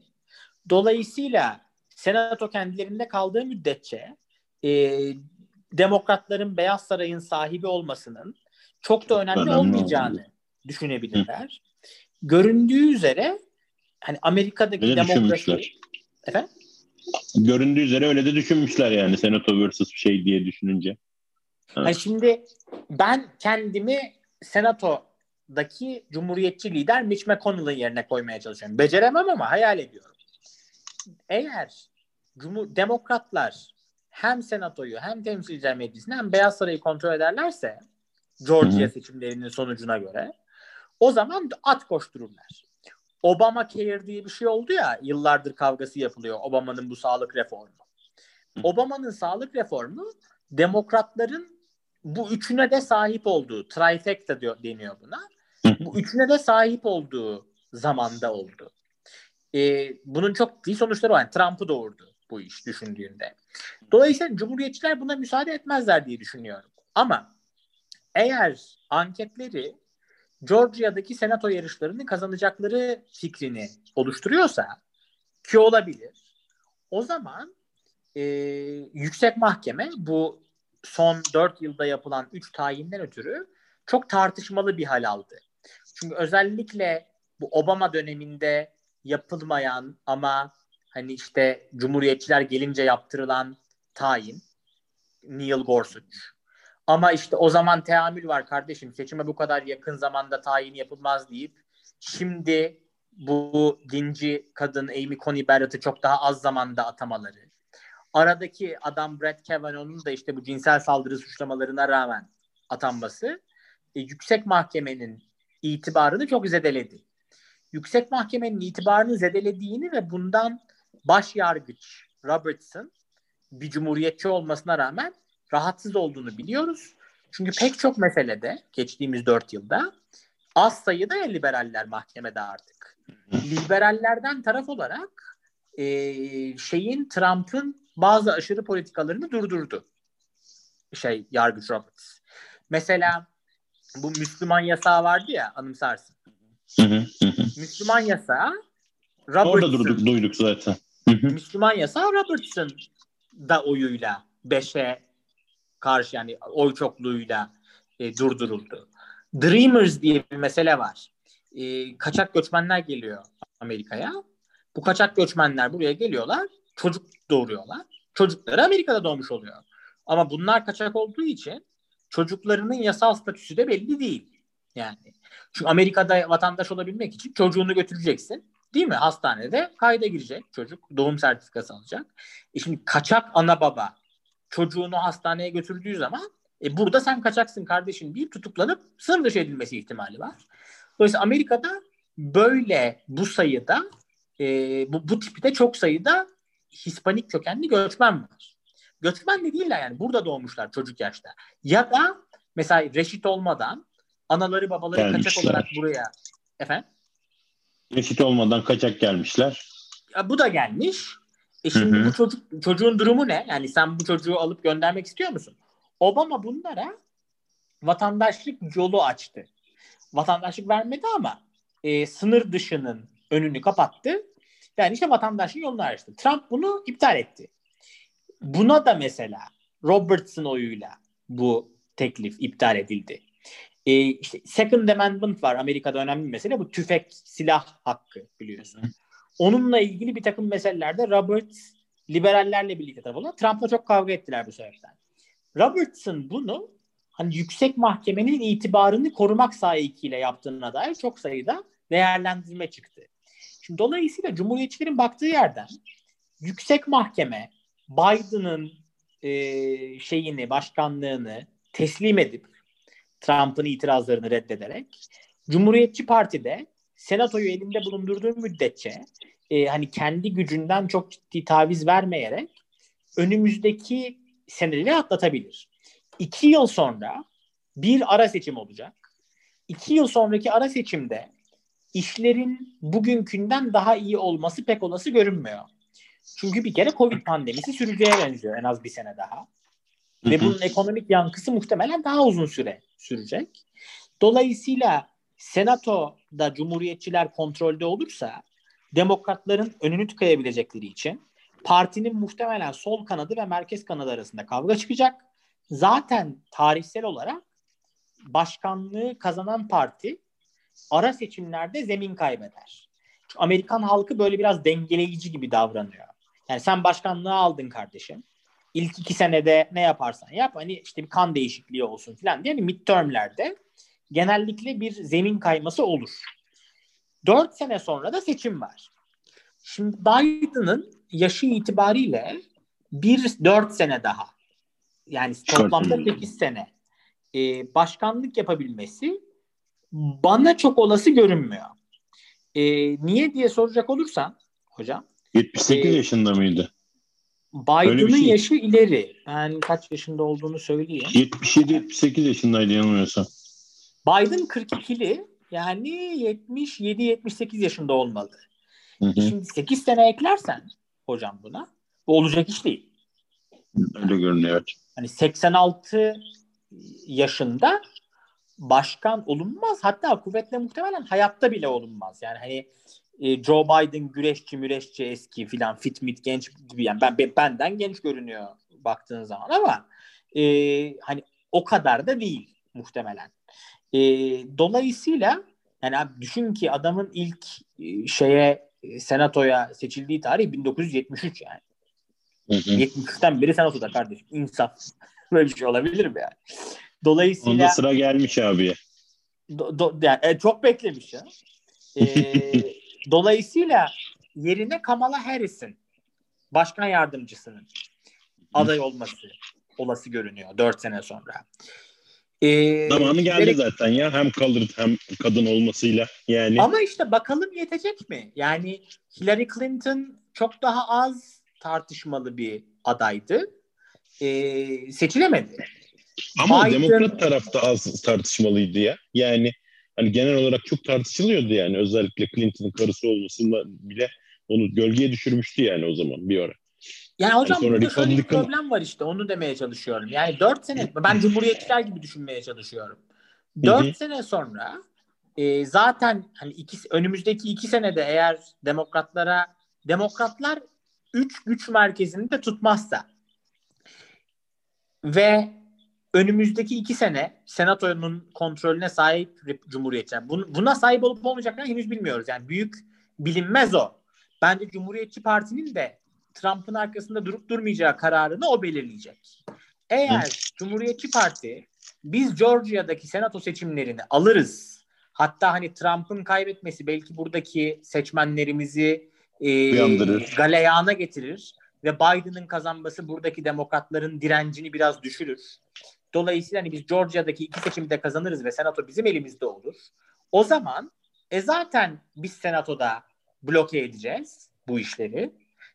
dolayısıyla senato kendilerinde kaldığı müddetçe e, demokratların Beyaz Saray'ın sahibi olmasının çok da önemli, önemli olmayacağını oldu. düşünebilirler. Hı. Göründüğü üzere hani Amerika'daki Öyle demokrasi Efendim? Göründüğü üzere öyle de düşünmüşler yani senato versus şey diye düşününce. Evet. Yani şimdi ben kendimi senatodaki cumhuriyetçi lider Mitch McConnell'ın yerine koymaya çalışıyorum. Beceremem ama hayal ediyorum. Eğer Cumhur demokratlar hem senatoyu hem temsilciler meclisini hem Beyaz Sarayı kontrol ederlerse Georgia seçimlerinin sonucuna göre o zaman at koştururlar. Obama Care diye bir şey oldu ya yıllardır kavgası yapılıyor Obama'nın bu sağlık reformu. Obama'nın sağlık reformu demokratların bu üçüne de sahip olduğu trifecta diyor, deniyor buna. Bu üçüne de sahip olduğu zamanda oldu. Ee, bunun çok iyi sonuçları var. Yani Trump'ı doğurdu bu iş düşündüğünde. Dolayısıyla Cumhuriyetçiler buna müsaade etmezler diye düşünüyorum. Ama eğer anketleri Georgia'daki senato yarışlarını kazanacakları fikrini oluşturuyorsa ki olabilir. O zaman e, yüksek mahkeme bu son 4 yılda yapılan 3 tayinden ötürü çok tartışmalı bir hal aldı. Çünkü özellikle bu Obama döneminde yapılmayan ama hani işte Cumhuriyetçiler gelince yaptırılan tayin Neil Gorsuch ama işte o zaman teamül var kardeşim. Seçime bu kadar yakın zamanda tayin yapılmaz deyip şimdi bu dinci kadın Amy Coney Barrett'ı çok daha az zamanda atamaları. Aradaki adam Brett Kavanaugh'un da işte bu cinsel saldırı suçlamalarına rağmen atanması e, yüksek mahkemenin itibarını çok zedeledi. Yüksek mahkemenin itibarını zedelediğini ve bundan baş yargıç Robertson bir cumhuriyetçi olmasına rağmen rahatsız olduğunu biliyoruz. Çünkü pek çok meselede geçtiğimiz dört yılda az sayıda ya liberaller mahkemede artık. Liberallerden taraf olarak e, şeyin Trump'ın bazı aşırı politikalarını durdurdu. Şey Yargıç Roberts. Mesela bu Müslüman yasağı vardı ya anımsarsın. Müslüman yasağı Robertson. Orada durduk, duyduk zaten. Müslüman yasağı Robertson da oyuyla 5'e karşı yani oy çokluğuyla e, durduruldu. Dreamers diye bir mesele var. E, kaçak göçmenler geliyor Amerika'ya. Bu kaçak göçmenler buraya geliyorlar, çocuk doğuruyorlar. Çocukları Amerika'da doğmuş oluyor. Ama bunlar kaçak olduğu için çocuklarının yasal statüsü de belli değil. Yani çünkü Amerika'da vatandaş olabilmek için çocuğunu götüreceksin. Değil mi? Hastanede kayda girecek çocuk. Doğum sertifikası alacak. E şimdi kaçak ana baba çocuğunu hastaneye götürdüğü zaman e, burada sen kaçaksın kardeşim deyip tutuklanıp sınır dışı edilmesi ihtimali var. Dolayısıyla Amerika'da böyle bu sayıda e, bu, bu tipte çok sayıda Hispanik kökenli göçmen var. Göçmen de değiller yani burada doğmuşlar çocuk yaşta. Ya da mesela reşit olmadan anaları babaları Gelmişler. kaçak olarak buraya efendim Reşit olmadan kaçak gelmişler. ya bu da gelmiş. E şimdi Hı hı. bu çocuk çocuğun durumu ne? Yani sen bu çocuğu alıp göndermek istiyor musun? Obama bunlara vatandaşlık yolu açtı. Vatandaşlık vermedi ama e, sınır dışının önünü kapattı. Yani işte vatandaşlık yolunu açtı. Trump bunu iptal etti. Buna da mesela Robertson oyuyla bu teklif iptal edildi. E, işte Second Amendment var Amerika'da önemli bir mesele. Bu tüfek, silah hakkı biliyorsun. Onunla ilgili bir takım meselelerde Roberts liberallerle birlikte taraf oldu. Trump'la çok kavga ettiler bu sebepten. Robertson bunu hani yüksek mahkemenin itibarını korumak sahikiyle yaptığına dair çok sayıda değerlendirme çıktı. Şimdi dolayısıyla Cumhuriyetçilerin baktığı yerden yüksek mahkeme Biden'ın e, şeyini, başkanlığını teslim edip Trump'ın itirazlarını reddederek Cumhuriyetçi Parti'de senatoyu elinde bulundurduğu müddetçe e, hani kendi gücünden çok ciddi taviz vermeyerek önümüzdeki seneleri atlatabilir. İki yıl sonra bir ara seçim olacak. İki yıl sonraki ara seçimde işlerin bugünkünden daha iyi olması pek olası görünmüyor. Çünkü bir kere Covid pandemisi süreceğe benziyor en az bir sene daha. Ve bunun ekonomik yankısı muhtemelen daha uzun süre sürecek. Dolayısıyla Senato'da Cumhuriyetçiler kontrolde olursa demokratların önünü tıkayabilecekleri için partinin muhtemelen sol kanadı ve merkez kanadı arasında kavga çıkacak. Zaten tarihsel olarak başkanlığı kazanan parti ara seçimlerde zemin kaybeder. Çünkü Amerikan halkı böyle biraz dengeleyici gibi davranıyor. Yani sen başkanlığı aldın kardeşim. İlk iki senede ne yaparsan yap hani işte bir kan değişikliği olsun falan diye hani midtermlerde genellikle bir zemin kayması olur. Dört sene sonra da seçim var. Şimdi Biden'ın yaşı itibariyle bir dört sene daha yani toplamda sekiz sene e, başkanlık yapabilmesi bana çok olası görünmüyor. E, niye diye soracak olursan hocam. 78 e, yaşında mıydı? Biden'ın şey. yaşı ileri. Ben kaç yaşında olduğunu söyleyeyim. 77-78 yaşındaydı yanılmıyorsam. Biden 42'li yani 77-78 yaşında olmalı. Hı hı. Şimdi 8 sene eklersen hocam buna bu olacak iş değil. Öyle görünüyor. Hani 86 yaşında başkan olunmaz. Hatta kuvvetle muhtemelen hayatta bile olunmaz. Yani hani e, Joe Biden güreşçi müreşçi eski filan fit mit genç gibi yani ben, ben benden genç görünüyor baktığın zaman ama e, hani o kadar da değil muhtemelen. E, dolayısıyla yani abi düşün ki adamın ilk e, şeye e, senatoya seçildiği tarih 1973 yani. Hı hı. 73'ten beri senatoda kardeşim. İnsaf. Böyle bir şey olabilir mi yani? Dolayısıyla Onda sıra gelmiş abiye. do, do, yani, e, çok beklemiş ya. E, dolayısıyla yerine Kamala Harris'in başkan yardımcısının aday olması olası görünüyor 4 sene sonra. E, Zamanı geldi gerek- zaten ya. Hem kalır hem kadın olmasıyla. Yani Ama işte bakalım yetecek mi? Yani Hillary Clinton çok daha az tartışmalı bir adaydı. E, seçilemedi. Ama Biden- demokrat tarafta az tartışmalıydı ya. Yani hani genel olarak çok tartışılıyordu yani. Özellikle Clinton'ın karısı olmasında bile onu gölgeye düşürmüştü yani o zaman bir ara. Yani hocam sonra burada şöyle bir problem var işte onu demeye çalışıyorum. Yani 4 sene ben cumhuriyetçiler gibi düşünmeye çalışıyorum. 4 Hı hı. sene sonra e, zaten hani iki, önümüzdeki 2 senede eğer demokratlara demokratlar 3 güç merkezini de tutmazsa ve önümüzdeki 2 sene senatonun kontrolüne sahip cumhuriyetçiler. Bun- Buna sahip olup olmayacaklarını henüz bilmiyoruz. Yani büyük bilinmez o. Bence Cumhuriyetçi Parti'nin de Trump'ın arkasında durup durmayacağı kararını o belirleyecek. Eğer Cumhuriyetçi Parti biz Georgia'daki senato seçimlerini alırız. Hatta hani Trump'ın kaybetmesi belki buradaki seçmenlerimizi e, Uyandırır. galeyana getirir ve Biden'ın kazanması buradaki demokratların direncini biraz düşürür. Dolayısıyla hani biz Georgia'daki iki seçimde kazanırız ve senato bizim elimizde olur. O zaman E zaten biz senatoda bloke edeceğiz bu işleri.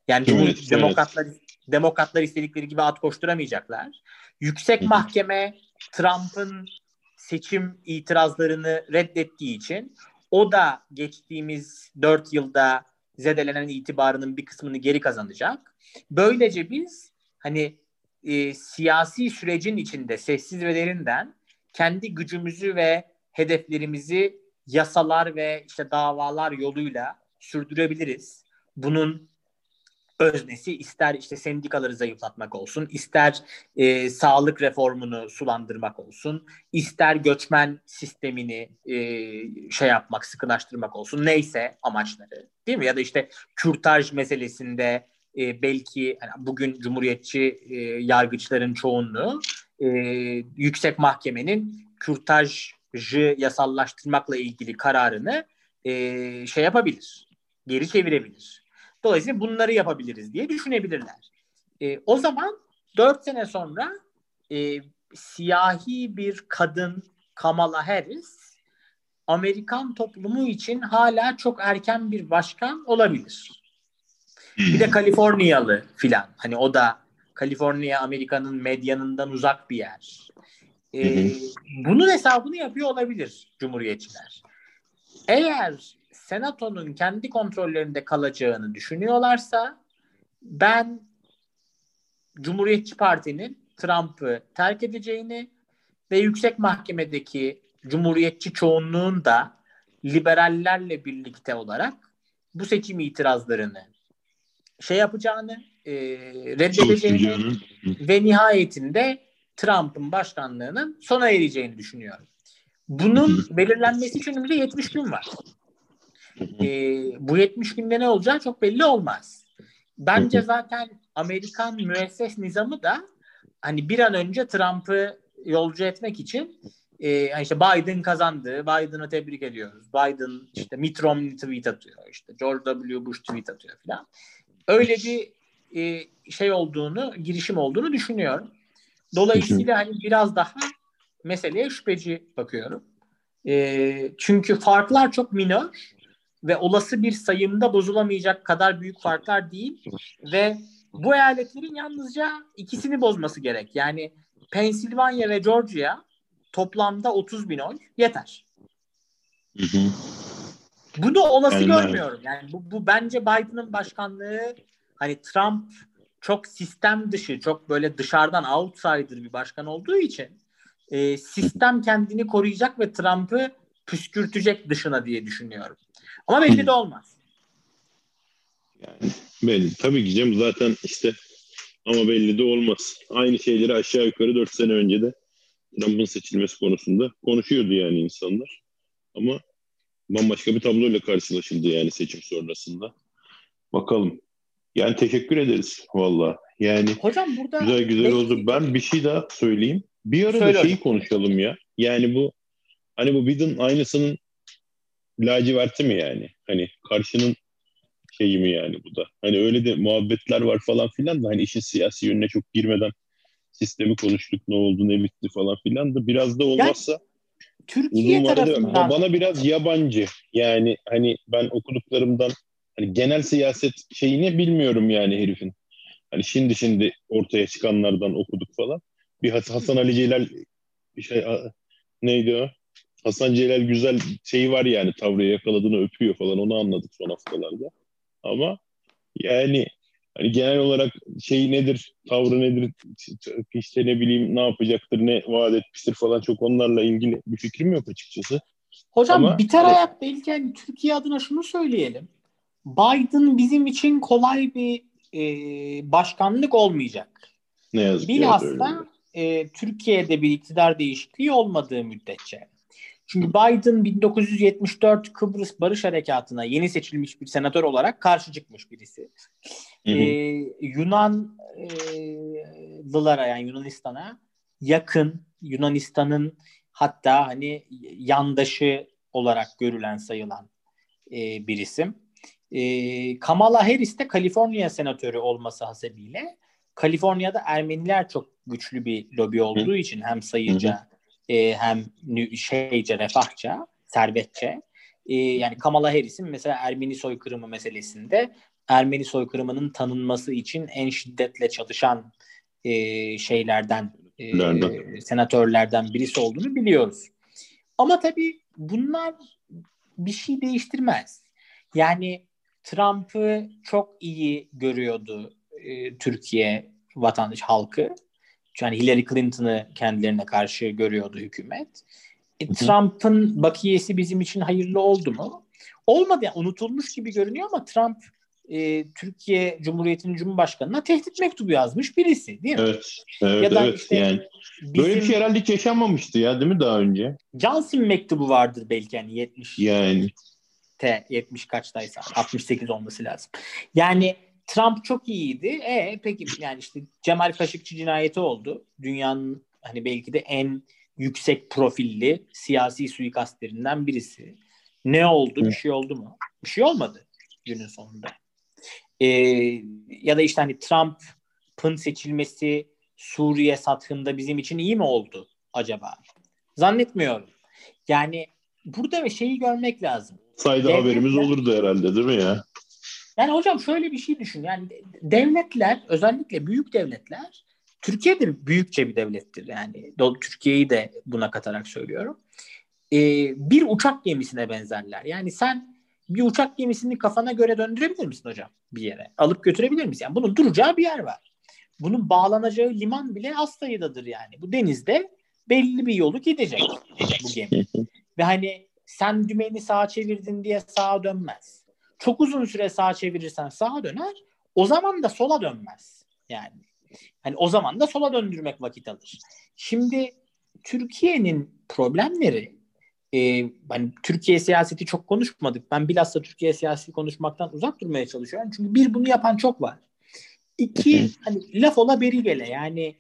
Yani evet, demokratlar evet. demokratlar istedikleri gibi at koşturamayacaklar. Yüksek mahkeme Trump'ın seçim itirazlarını reddettiği için o da geçtiğimiz dört yılda zedelenen itibarının bir kısmını geri kazanacak. Böylece biz hani e, siyasi sürecin içinde sessiz ve derinden kendi gücümüzü ve hedeflerimizi yasalar ve işte davalar yoluyla sürdürebiliriz. Bunun öznesi ister işte sendikaları zayıflatmak olsun, ister e, sağlık reformunu sulandırmak olsun, ister göçmen sistemini e, şey yapmak, sıkılaştırmak olsun. Neyse amaçları değil mi? Ya da işte kürtaj meselesinde e, belki yani bugün cumhuriyetçi e, yargıçların çoğunluğu e, yüksek mahkemenin kürtajı yasallaştırmakla ilgili kararını e, şey yapabilir, geri çevirebilir. Dolayısıyla bunları yapabiliriz diye düşünebilirler. E, o zaman dört sene sonra e, siyahi bir kadın Kamala Harris Amerikan toplumu için hala çok erken bir başkan olabilir. Bir de Kaliforniyalı filan. Hani o da Kaliforniya Amerika'nın medyanından uzak bir yer. Ee, bunun hesabını yapıyor olabilir Cumhuriyetçiler. Eğer Senato'nun kendi kontrollerinde kalacağını düşünüyorlarsa ben Cumhuriyetçi Parti'nin Trump'ı terk edeceğini ve yüksek mahkemedeki Cumhuriyetçi çoğunluğun da liberallerle birlikte olarak bu seçim itirazlarını şey yapacağını, e, reddedeceğini ve nihayetinde Trump'ın başkanlığının sona ereceğini düşünüyorum. Bunun belirlenmesi için önümüzde 70 gün var. E, bu 70 günde ne olacağı çok belli olmaz. Bence zaten Amerikan müesses nizamı da hani bir an önce Trump'ı yolcu etmek için e, işte Biden kazandı. Biden'ı tebrik ediyoruz. Biden işte Mitt Romney tweet atıyor. işte George W. Bush tweet atıyor falan. Öyle bir e, şey olduğunu, girişim olduğunu düşünüyorum. Dolayısıyla hani biraz daha meseleye şüpheci bakıyorum. E, çünkü farklar çok minör ve olası bir sayımda bozulamayacak kadar büyük farklar değil ve bu eyaletlerin yalnızca ikisini bozması gerek. Yani Pensilvanya ve Georgia toplamda 30 bin oy yeter. Hı hı. Bunu olası yani, görmüyorum. Yani bu, bu bence Biden'ın başkanlığı hani Trump çok sistem dışı, çok böyle dışarıdan outsider bir başkan olduğu için e, sistem kendini koruyacak ve Trump'ı püskürtecek dışına diye düşünüyorum. Ama belli de olmaz. Yani belli. Tabii ki Cem zaten işte ama belli de olmaz. Aynı şeyleri aşağı yukarı 4 sene önce de Trump'ın seçilmesi konusunda konuşuyordu yani insanlar. Ama bambaşka bir tabloyla karşılaşıldı yani seçim sonrasında. Bakalım. Yani teşekkür ederiz valla. Yani Hocam burada güzel güzel oldu. Ben bir şey daha söyleyeyim. Bir ara Söyle da şeyi konuşalım ya. Yani bu hani bu Biden aynısının laciverti mi yani? Hani karşının şeyi mi yani bu da? Hani öyle de muhabbetler var falan filan da hani işin siyasi yönüne çok girmeden sistemi konuştuk ne oldu ne bitti falan filan da biraz da olmazsa yani, Türkiye tarafından bana biraz yabancı. Yani hani ben okuduklarımdan hani genel siyaset şeyini bilmiyorum yani herifin. Hani şimdi şimdi ortaya çıkanlardan okuduk falan. Bir Hasan Ali Celal şey neydi o? Hasan Celal güzel şeyi var yani tavrı yakaladığını öpüyor falan onu anladık son haftalarda. Ama yani hani genel olarak şey nedir, tavrı nedir, işte ne bileyim ne yapacaktır, ne vaat etmiştir falan çok onlarla ilgili bir fikrim yok açıkçası. Hocam Ama, biter hani, ayak belki yani Türkiye adına şunu söyleyelim. Biden bizim için kolay bir e, başkanlık olmayacak. Ne yazık ki. Bilhassa e, Türkiye'de bir iktidar değişikliği olmadığı müddetçe. Çünkü Biden 1974 Kıbrıs Barış Harekatı'na yeni seçilmiş bir senatör olarak karşı çıkmış birisi. Hı hı. Ee, Yunanlılara yani Yunanistan'a yakın Yunanistan'ın hatta hani yandaşı olarak görülen sayılan e, bir isim. E, Kamala Harris de Kaliforniya senatörü olması hasebiyle Kaliforniya'da Ermeniler çok güçlü bir lobi olduğu için hem sayıca e, hem şeyce, refahça, servetçe e, yani Kamala Harris'in mesela Ermeni soykırımı meselesinde Ermeni soykırımının tanınması için en şiddetle çalışan e, şeylerden e, senatörlerden birisi olduğunu biliyoruz. Ama tabii bunlar bir şey değiştirmez. Yani Trump'ı çok iyi görüyordu e, Türkiye vatandaş halkı. Yani Hillary Clinton'ı kendilerine karşı görüyordu hükümet. E, Trump'ın bakiyesi bizim için hayırlı oldu mu? Olmadı yani unutulmuş gibi görünüyor ama Trump e, Türkiye Cumhuriyeti'nin Cumhurbaşkanı'na tehdit mektubu yazmış birisi değil mi? Evet. Evet, ya da evet işte yani. Bizim, Böyle bir şey herhalde hiç yaşanmamıştı ya değil mi daha önce? Johnson mektubu vardır belki yani 70. Yani. T 70 kaçtaysa 68 olması lazım. Yani Trump çok iyiydi. E peki yani işte Cemal Kaşıkçı cinayeti oldu. Dünyanın hani belki de en yüksek profilli siyasi suikastlerinden birisi. Ne oldu? Bir şey oldu mu? Bir şey olmadı günün sonunda. Ee, ya da işte hani Trump'ın seçilmesi Suriye sathında bizim için iyi mi oldu acaba? Zannetmiyorum. Yani burada ve şeyi görmek lazım. Sayda devletler, haberimiz olurdu herhalde değil mi ya? Yani hocam şöyle bir şey düşün. Yani devletler özellikle büyük devletler Türkiye de büyükçe bir devlettir. Yani Türkiye'yi de buna katarak söylüyorum. Ee, bir uçak gemisine benzerler. Yani sen bir uçak gemisini kafana göre döndürebilir misin hocam bir yere? Alıp götürebilir misin? Yani bunun duracağı bir yer var. Bunun bağlanacağı liman bile az sayıdadır yani. Bu denizde belli bir yolu gidecek bu gemi. Ve hani sen dümeni sağa çevirdin diye sağa dönmez. Çok uzun süre sağa çevirirsen sağa döner. O zaman da sola dönmez. Yani hani o zaman da sola döndürmek vakit alır. Şimdi Türkiye'nin problemleri e, hani Türkiye siyaseti çok konuşmadık. Ben bilhassa Türkiye siyaseti konuşmaktan uzak durmaya çalışıyorum. Çünkü bir bunu yapan çok var. İki hani laf ola beri gele yani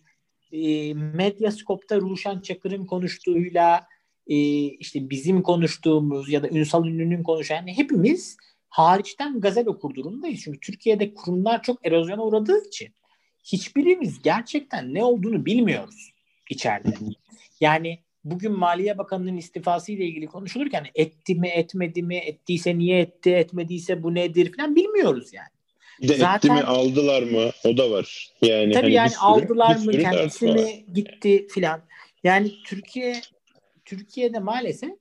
e, Medyaskop'ta Ruşen Çakır'ın konuştuğuyla e, işte bizim konuştuğumuz ya da Ünsal Ünlü'nün konuşan yani hepimiz hariçten gazel okur durumdayız. Çünkü Türkiye'de kurumlar çok erozyona uğradığı için hiçbirimiz gerçekten ne olduğunu bilmiyoruz içeride. Yani bugün Maliye Bakanı'nın istifası ile ilgili konuşulurken etti mi etmedi mi ettiyse niye etti etmediyse bu nedir falan bilmiyoruz yani. Bir de Zaten, etti mi aldılar mı o da var. Yani tabii hani yani sürü, aldılar mı kendisi mi gitti filan. Yani Türkiye Türkiye'de maalesef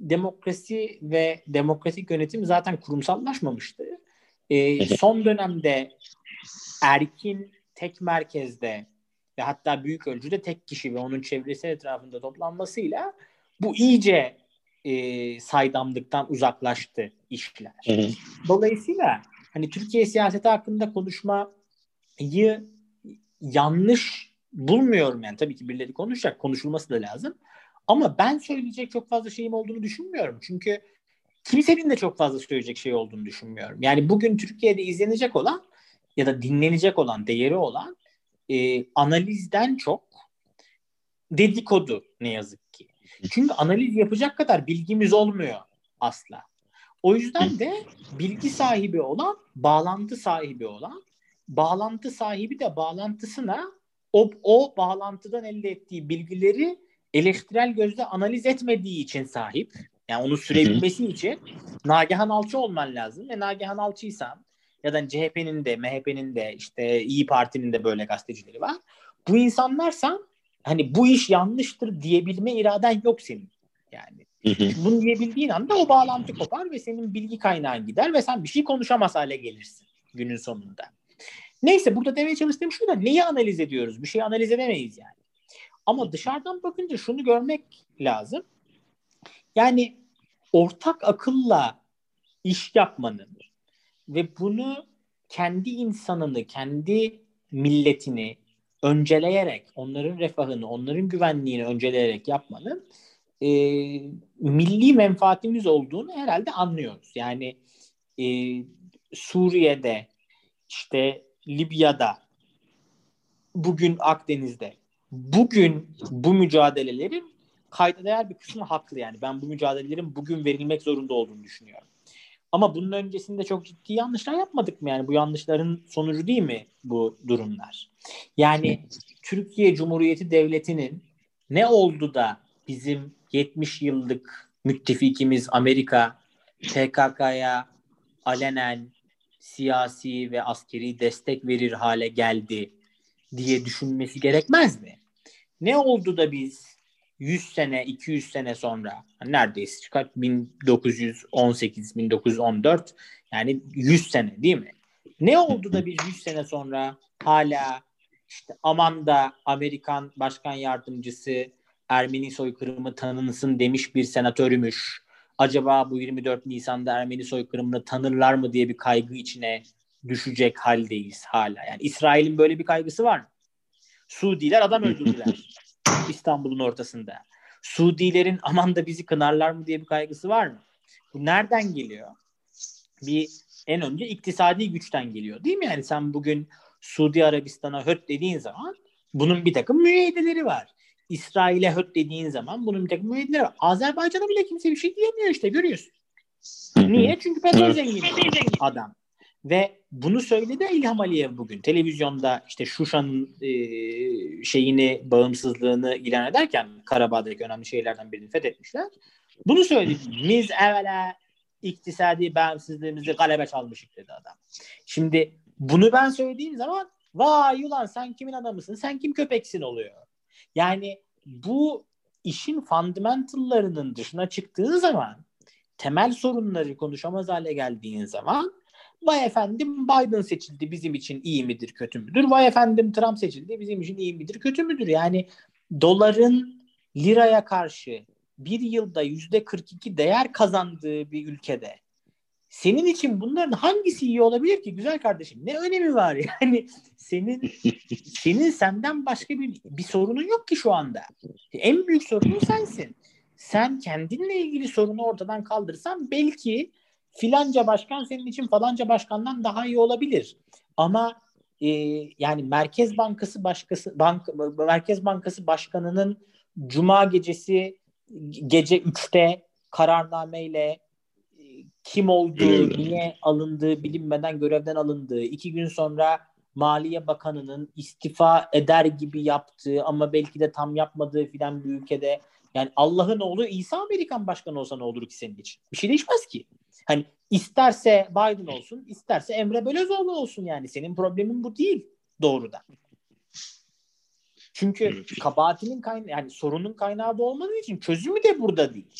demokrasi ve demokratik yönetim zaten kurumsallaşmamıştı. Ee, son dönemde erkin tek merkezde ve hatta büyük ölçüde tek kişi ve onun çevresi etrafında toplanmasıyla bu iyice e, saydamlıktan uzaklaştı işler. Dolayısıyla hani Türkiye siyaseti hakkında konuşmayı yanlış bulmuyorum yani tabii ki birileri konuşacak konuşulması da lazım. Ama ben söyleyecek çok fazla şeyim olduğunu düşünmüyorum. Çünkü kimsenin de çok fazla söyleyecek şey olduğunu düşünmüyorum. Yani bugün Türkiye'de izlenecek olan ya da dinlenecek olan, değeri olan e, analizden çok dedikodu ne yazık ki. Çünkü analiz yapacak kadar bilgimiz olmuyor asla. O yüzden de bilgi sahibi olan, bağlantı sahibi olan, bağlantı sahibi de bağlantısına o, o bağlantıdan elde ettiği bilgileri eleştirel gözle analiz etmediği için sahip. Yani onu sürebilmesi için Nagihan Alçı olman lazım. Ve Nagihan Alçıysan ya da CHP'nin de MHP'nin de işte İyi Parti'nin de böyle gazetecileri var. Bu insanlarsan hani bu iş yanlıştır diyebilme iraden yok senin. Yani bunu diyebildiğin anda o bağlantı kopar ve senin bilgi kaynağın gider ve sen bir şey konuşamaz hale gelirsin günün sonunda. Neyse burada demeye çalıştığım şu da neyi analiz ediyoruz? Bir şey analiz edemeyiz yani. Ama dışarıdan bakınca şunu görmek lazım. Yani ortak akılla iş yapmanın ve bunu kendi insanını, kendi milletini önceleyerek, onların refahını, onların güvenliğini önceleyerek yapmanın e, milli menfaatimiz olduğunu herhalde anlıyoruz. Yani e, Suriye'de, işte Libya'da, bugün Akdeniz'de, bugün bu mücadelelerin kayda değer bir kısmı haklı yani. Ben bu mücadelelerin bugün verilmek zorunda olduğunu düşünüyorum. Ama bunun öncesinde çok ciddi yanlışlar yapmadık mı? Yani bu yanlışların sonucu değil mi bu durumlar? Yani Türkiye Cumhuriyeti Devleti'nin ne oldu da bizim 70 yıllık müttefikimiz Amerika PKK'ya alenen siyasi ve askeri destek verir hale geldi diye düşünmesi gerekmez mi? Ne oldu da biz 100 sene, 200 sene sonra hani neredeyse çıkart 1918, 1914 yani 100 sene değil mi? Ne oldu da biz 100 sene sonra hala işte aman Amerikan Başkan Yardımcısı Ermeni soykırımı tanınsın demiş bir senatörümüş. Acaba bu 24 Nisan'da Ermeni soykırımını tanırlar mı diye bir kaygı içine düşecek haldeyiz hala. Yani İsrail'in böyle bir kaygısı var mı? Suudiler adam öldürdüler İstanbul'un ortasında. Suudilerin aman da bizi kınarlar mı diye bir kaygısı var mı? Bu nereden geliyor? Bir en önce iktisadi güçten geliyor değil mi? Yani sen bugün Suudi Arabistan'a höt dediğin zaman bunun bir takım müeyyideleri var. İsrail'e höt dediğin zaman bunun bir takım müeyyideleri var. Azerbaycan'a bile kimse bir şey diyemiyor işte görüyorsun. Niye? Çünkü petrol zengini adam. Ve bunu söyledi İlham Aliyev bugün. Televizyonda işte Şuşa'nın e, şeyini, bağımsızlığını ilan ederken Karabağ'daki önemli şeylerden birini fethetmişler. Bunu söyledi. Biz evvela iktisadi bağımsızlığımızı galebe çalmışık dedi adam. Şimdi bunu ben söylediğim zaman vay ulan sen kimin adamısın sen kim köpeksin oluyor. Yani bu işin fundamentallarının dışına çıktığın zaman temel sorunları konuşamaz hale geldiğin zaman vay efendim Biden seçildi bizim için iyi midir kötü müdür? Vay efendim Trump seçildi bizim için iyi midir kötü müdür? Yani doların liraya karşı bir yılda yüzde 42 değer kazandığı bir ülkede senin için bunların hangisi iyi olabilir ki güzel kardeşim? Ne önemi var yani? Senin senin senden başka bir bir sorunun yok ki şu anda. En büyük sorunun sensin. Sen kendinle ilgili sorunu ortadan kaldırsan belki filanca başkan senin için falanca başkandan daha iyi olabilir. Ama e, yani Merkez Bankası başkası bank Merkez Bankası başkanının cuma gecesi gece 3'te kararnameyle e, kim olduğu, niye alındığı bilinmeden görevden alındığı, iki gün sonra Maliye Bakanı'nın istifa eder gibi yaptığı ama belki de tam yapmadığı filan bir ülkede yani Allah'ın oğlu İsa Amerikan başkanı olsa ne olur ki senin için? Bir şey değişmez ki. Hani isterse Biden olsun, isterse Emre Belözoğlu olsun yani. Senin problemin bu değil doğrudan. Çünkü kabahatinin kaynağı yani sorunun kaynağı bu olmadığı için çözümü de burada değil.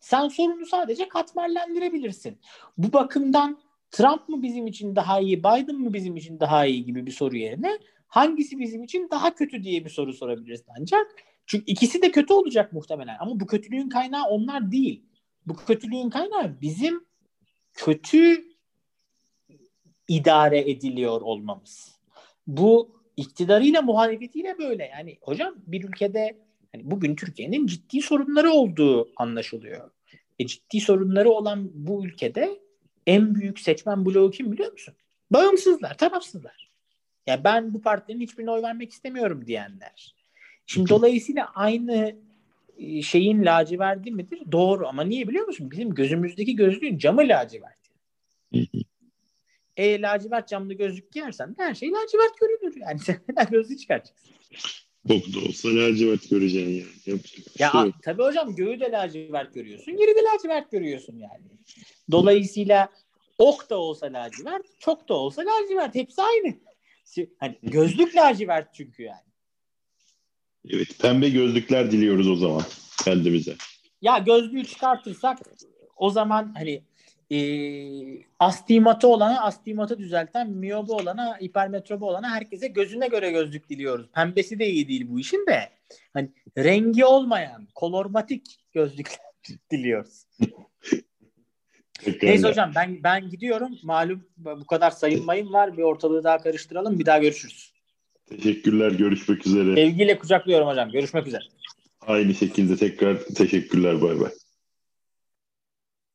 Sen sorunu sadece katmerlendirebilirsin. Bu bakımdan Trump mı bizim için daha iyi, Biden mı bizim için daha iyi gibi bir soru yerine hangisi bizim için daha kötü diye bir soru sorabilirsin ancak. Çünkü ikisi de kötü olacak muhtemelen ama bu kötülüğün kaynağı onlar değil. Bu kötülüğün kaynağı bizim kötü idare ediliyor olmamız. Bu iktidarıyla muhalefetiyle böyle. Yani hocam bir ülkede hani bugün Türkiye'nin ciddi sorunları olduğu anlaşılıyor. E, ciddi sorunları olan bu ülkede en büyük seçmen bloğu kim biliyor musun? Bağımsızlar, tarafsızlar. Ya yani ben bu partilerin hiçbirine oy vermek istemiyorum diyenler. Şimdi dolayısıyla aynı şeyin laciverdi midir? Doğru ama niye biliyor musun? Bizim gözümüzdeki gözlüğün camı lacivert. e lacivert camlı gözlük giyersen her şey lacivert görünür. Yani sen neden gözlüğü çıkaracaksın? Bok da olsa lacivert göreceksin yani. Yapacak ya şey tabii hocam göğü de lacivert görüyorsun. Yeri de lacivert görüyorsun yani. Dolayısıyla ok da olsa lacivert, çok da olsa lacivert. Hepsi aynı. Hani gözlük lacivert çünkü yani. Evet pembe gözlükler diliyoruz o zaman kendimize. Ya gözlüğü çıkartırsak o zaman hani e, astigmatı olana astigmatı düzelten, miyobu olana, hipermetrobu olana herkese gözüne göre gözlük diliyoruz. Pembesi de iyi değil bu işin de. Hani rengi olmayan, kolormatik gözlükler diliyoruz. Neyse hocam ben ben gidiyorum. Malum bu kadar sayılmayım var. Bir ortalığı daha karıştıralım. Bir daha görüşürüz. Teşekkürler. Görüşmek üzere. Sevgiyle kucaklıyorum hocam. Görüşmek üzere. Aynı şekilde tekrar teşekkürler. Bay bay.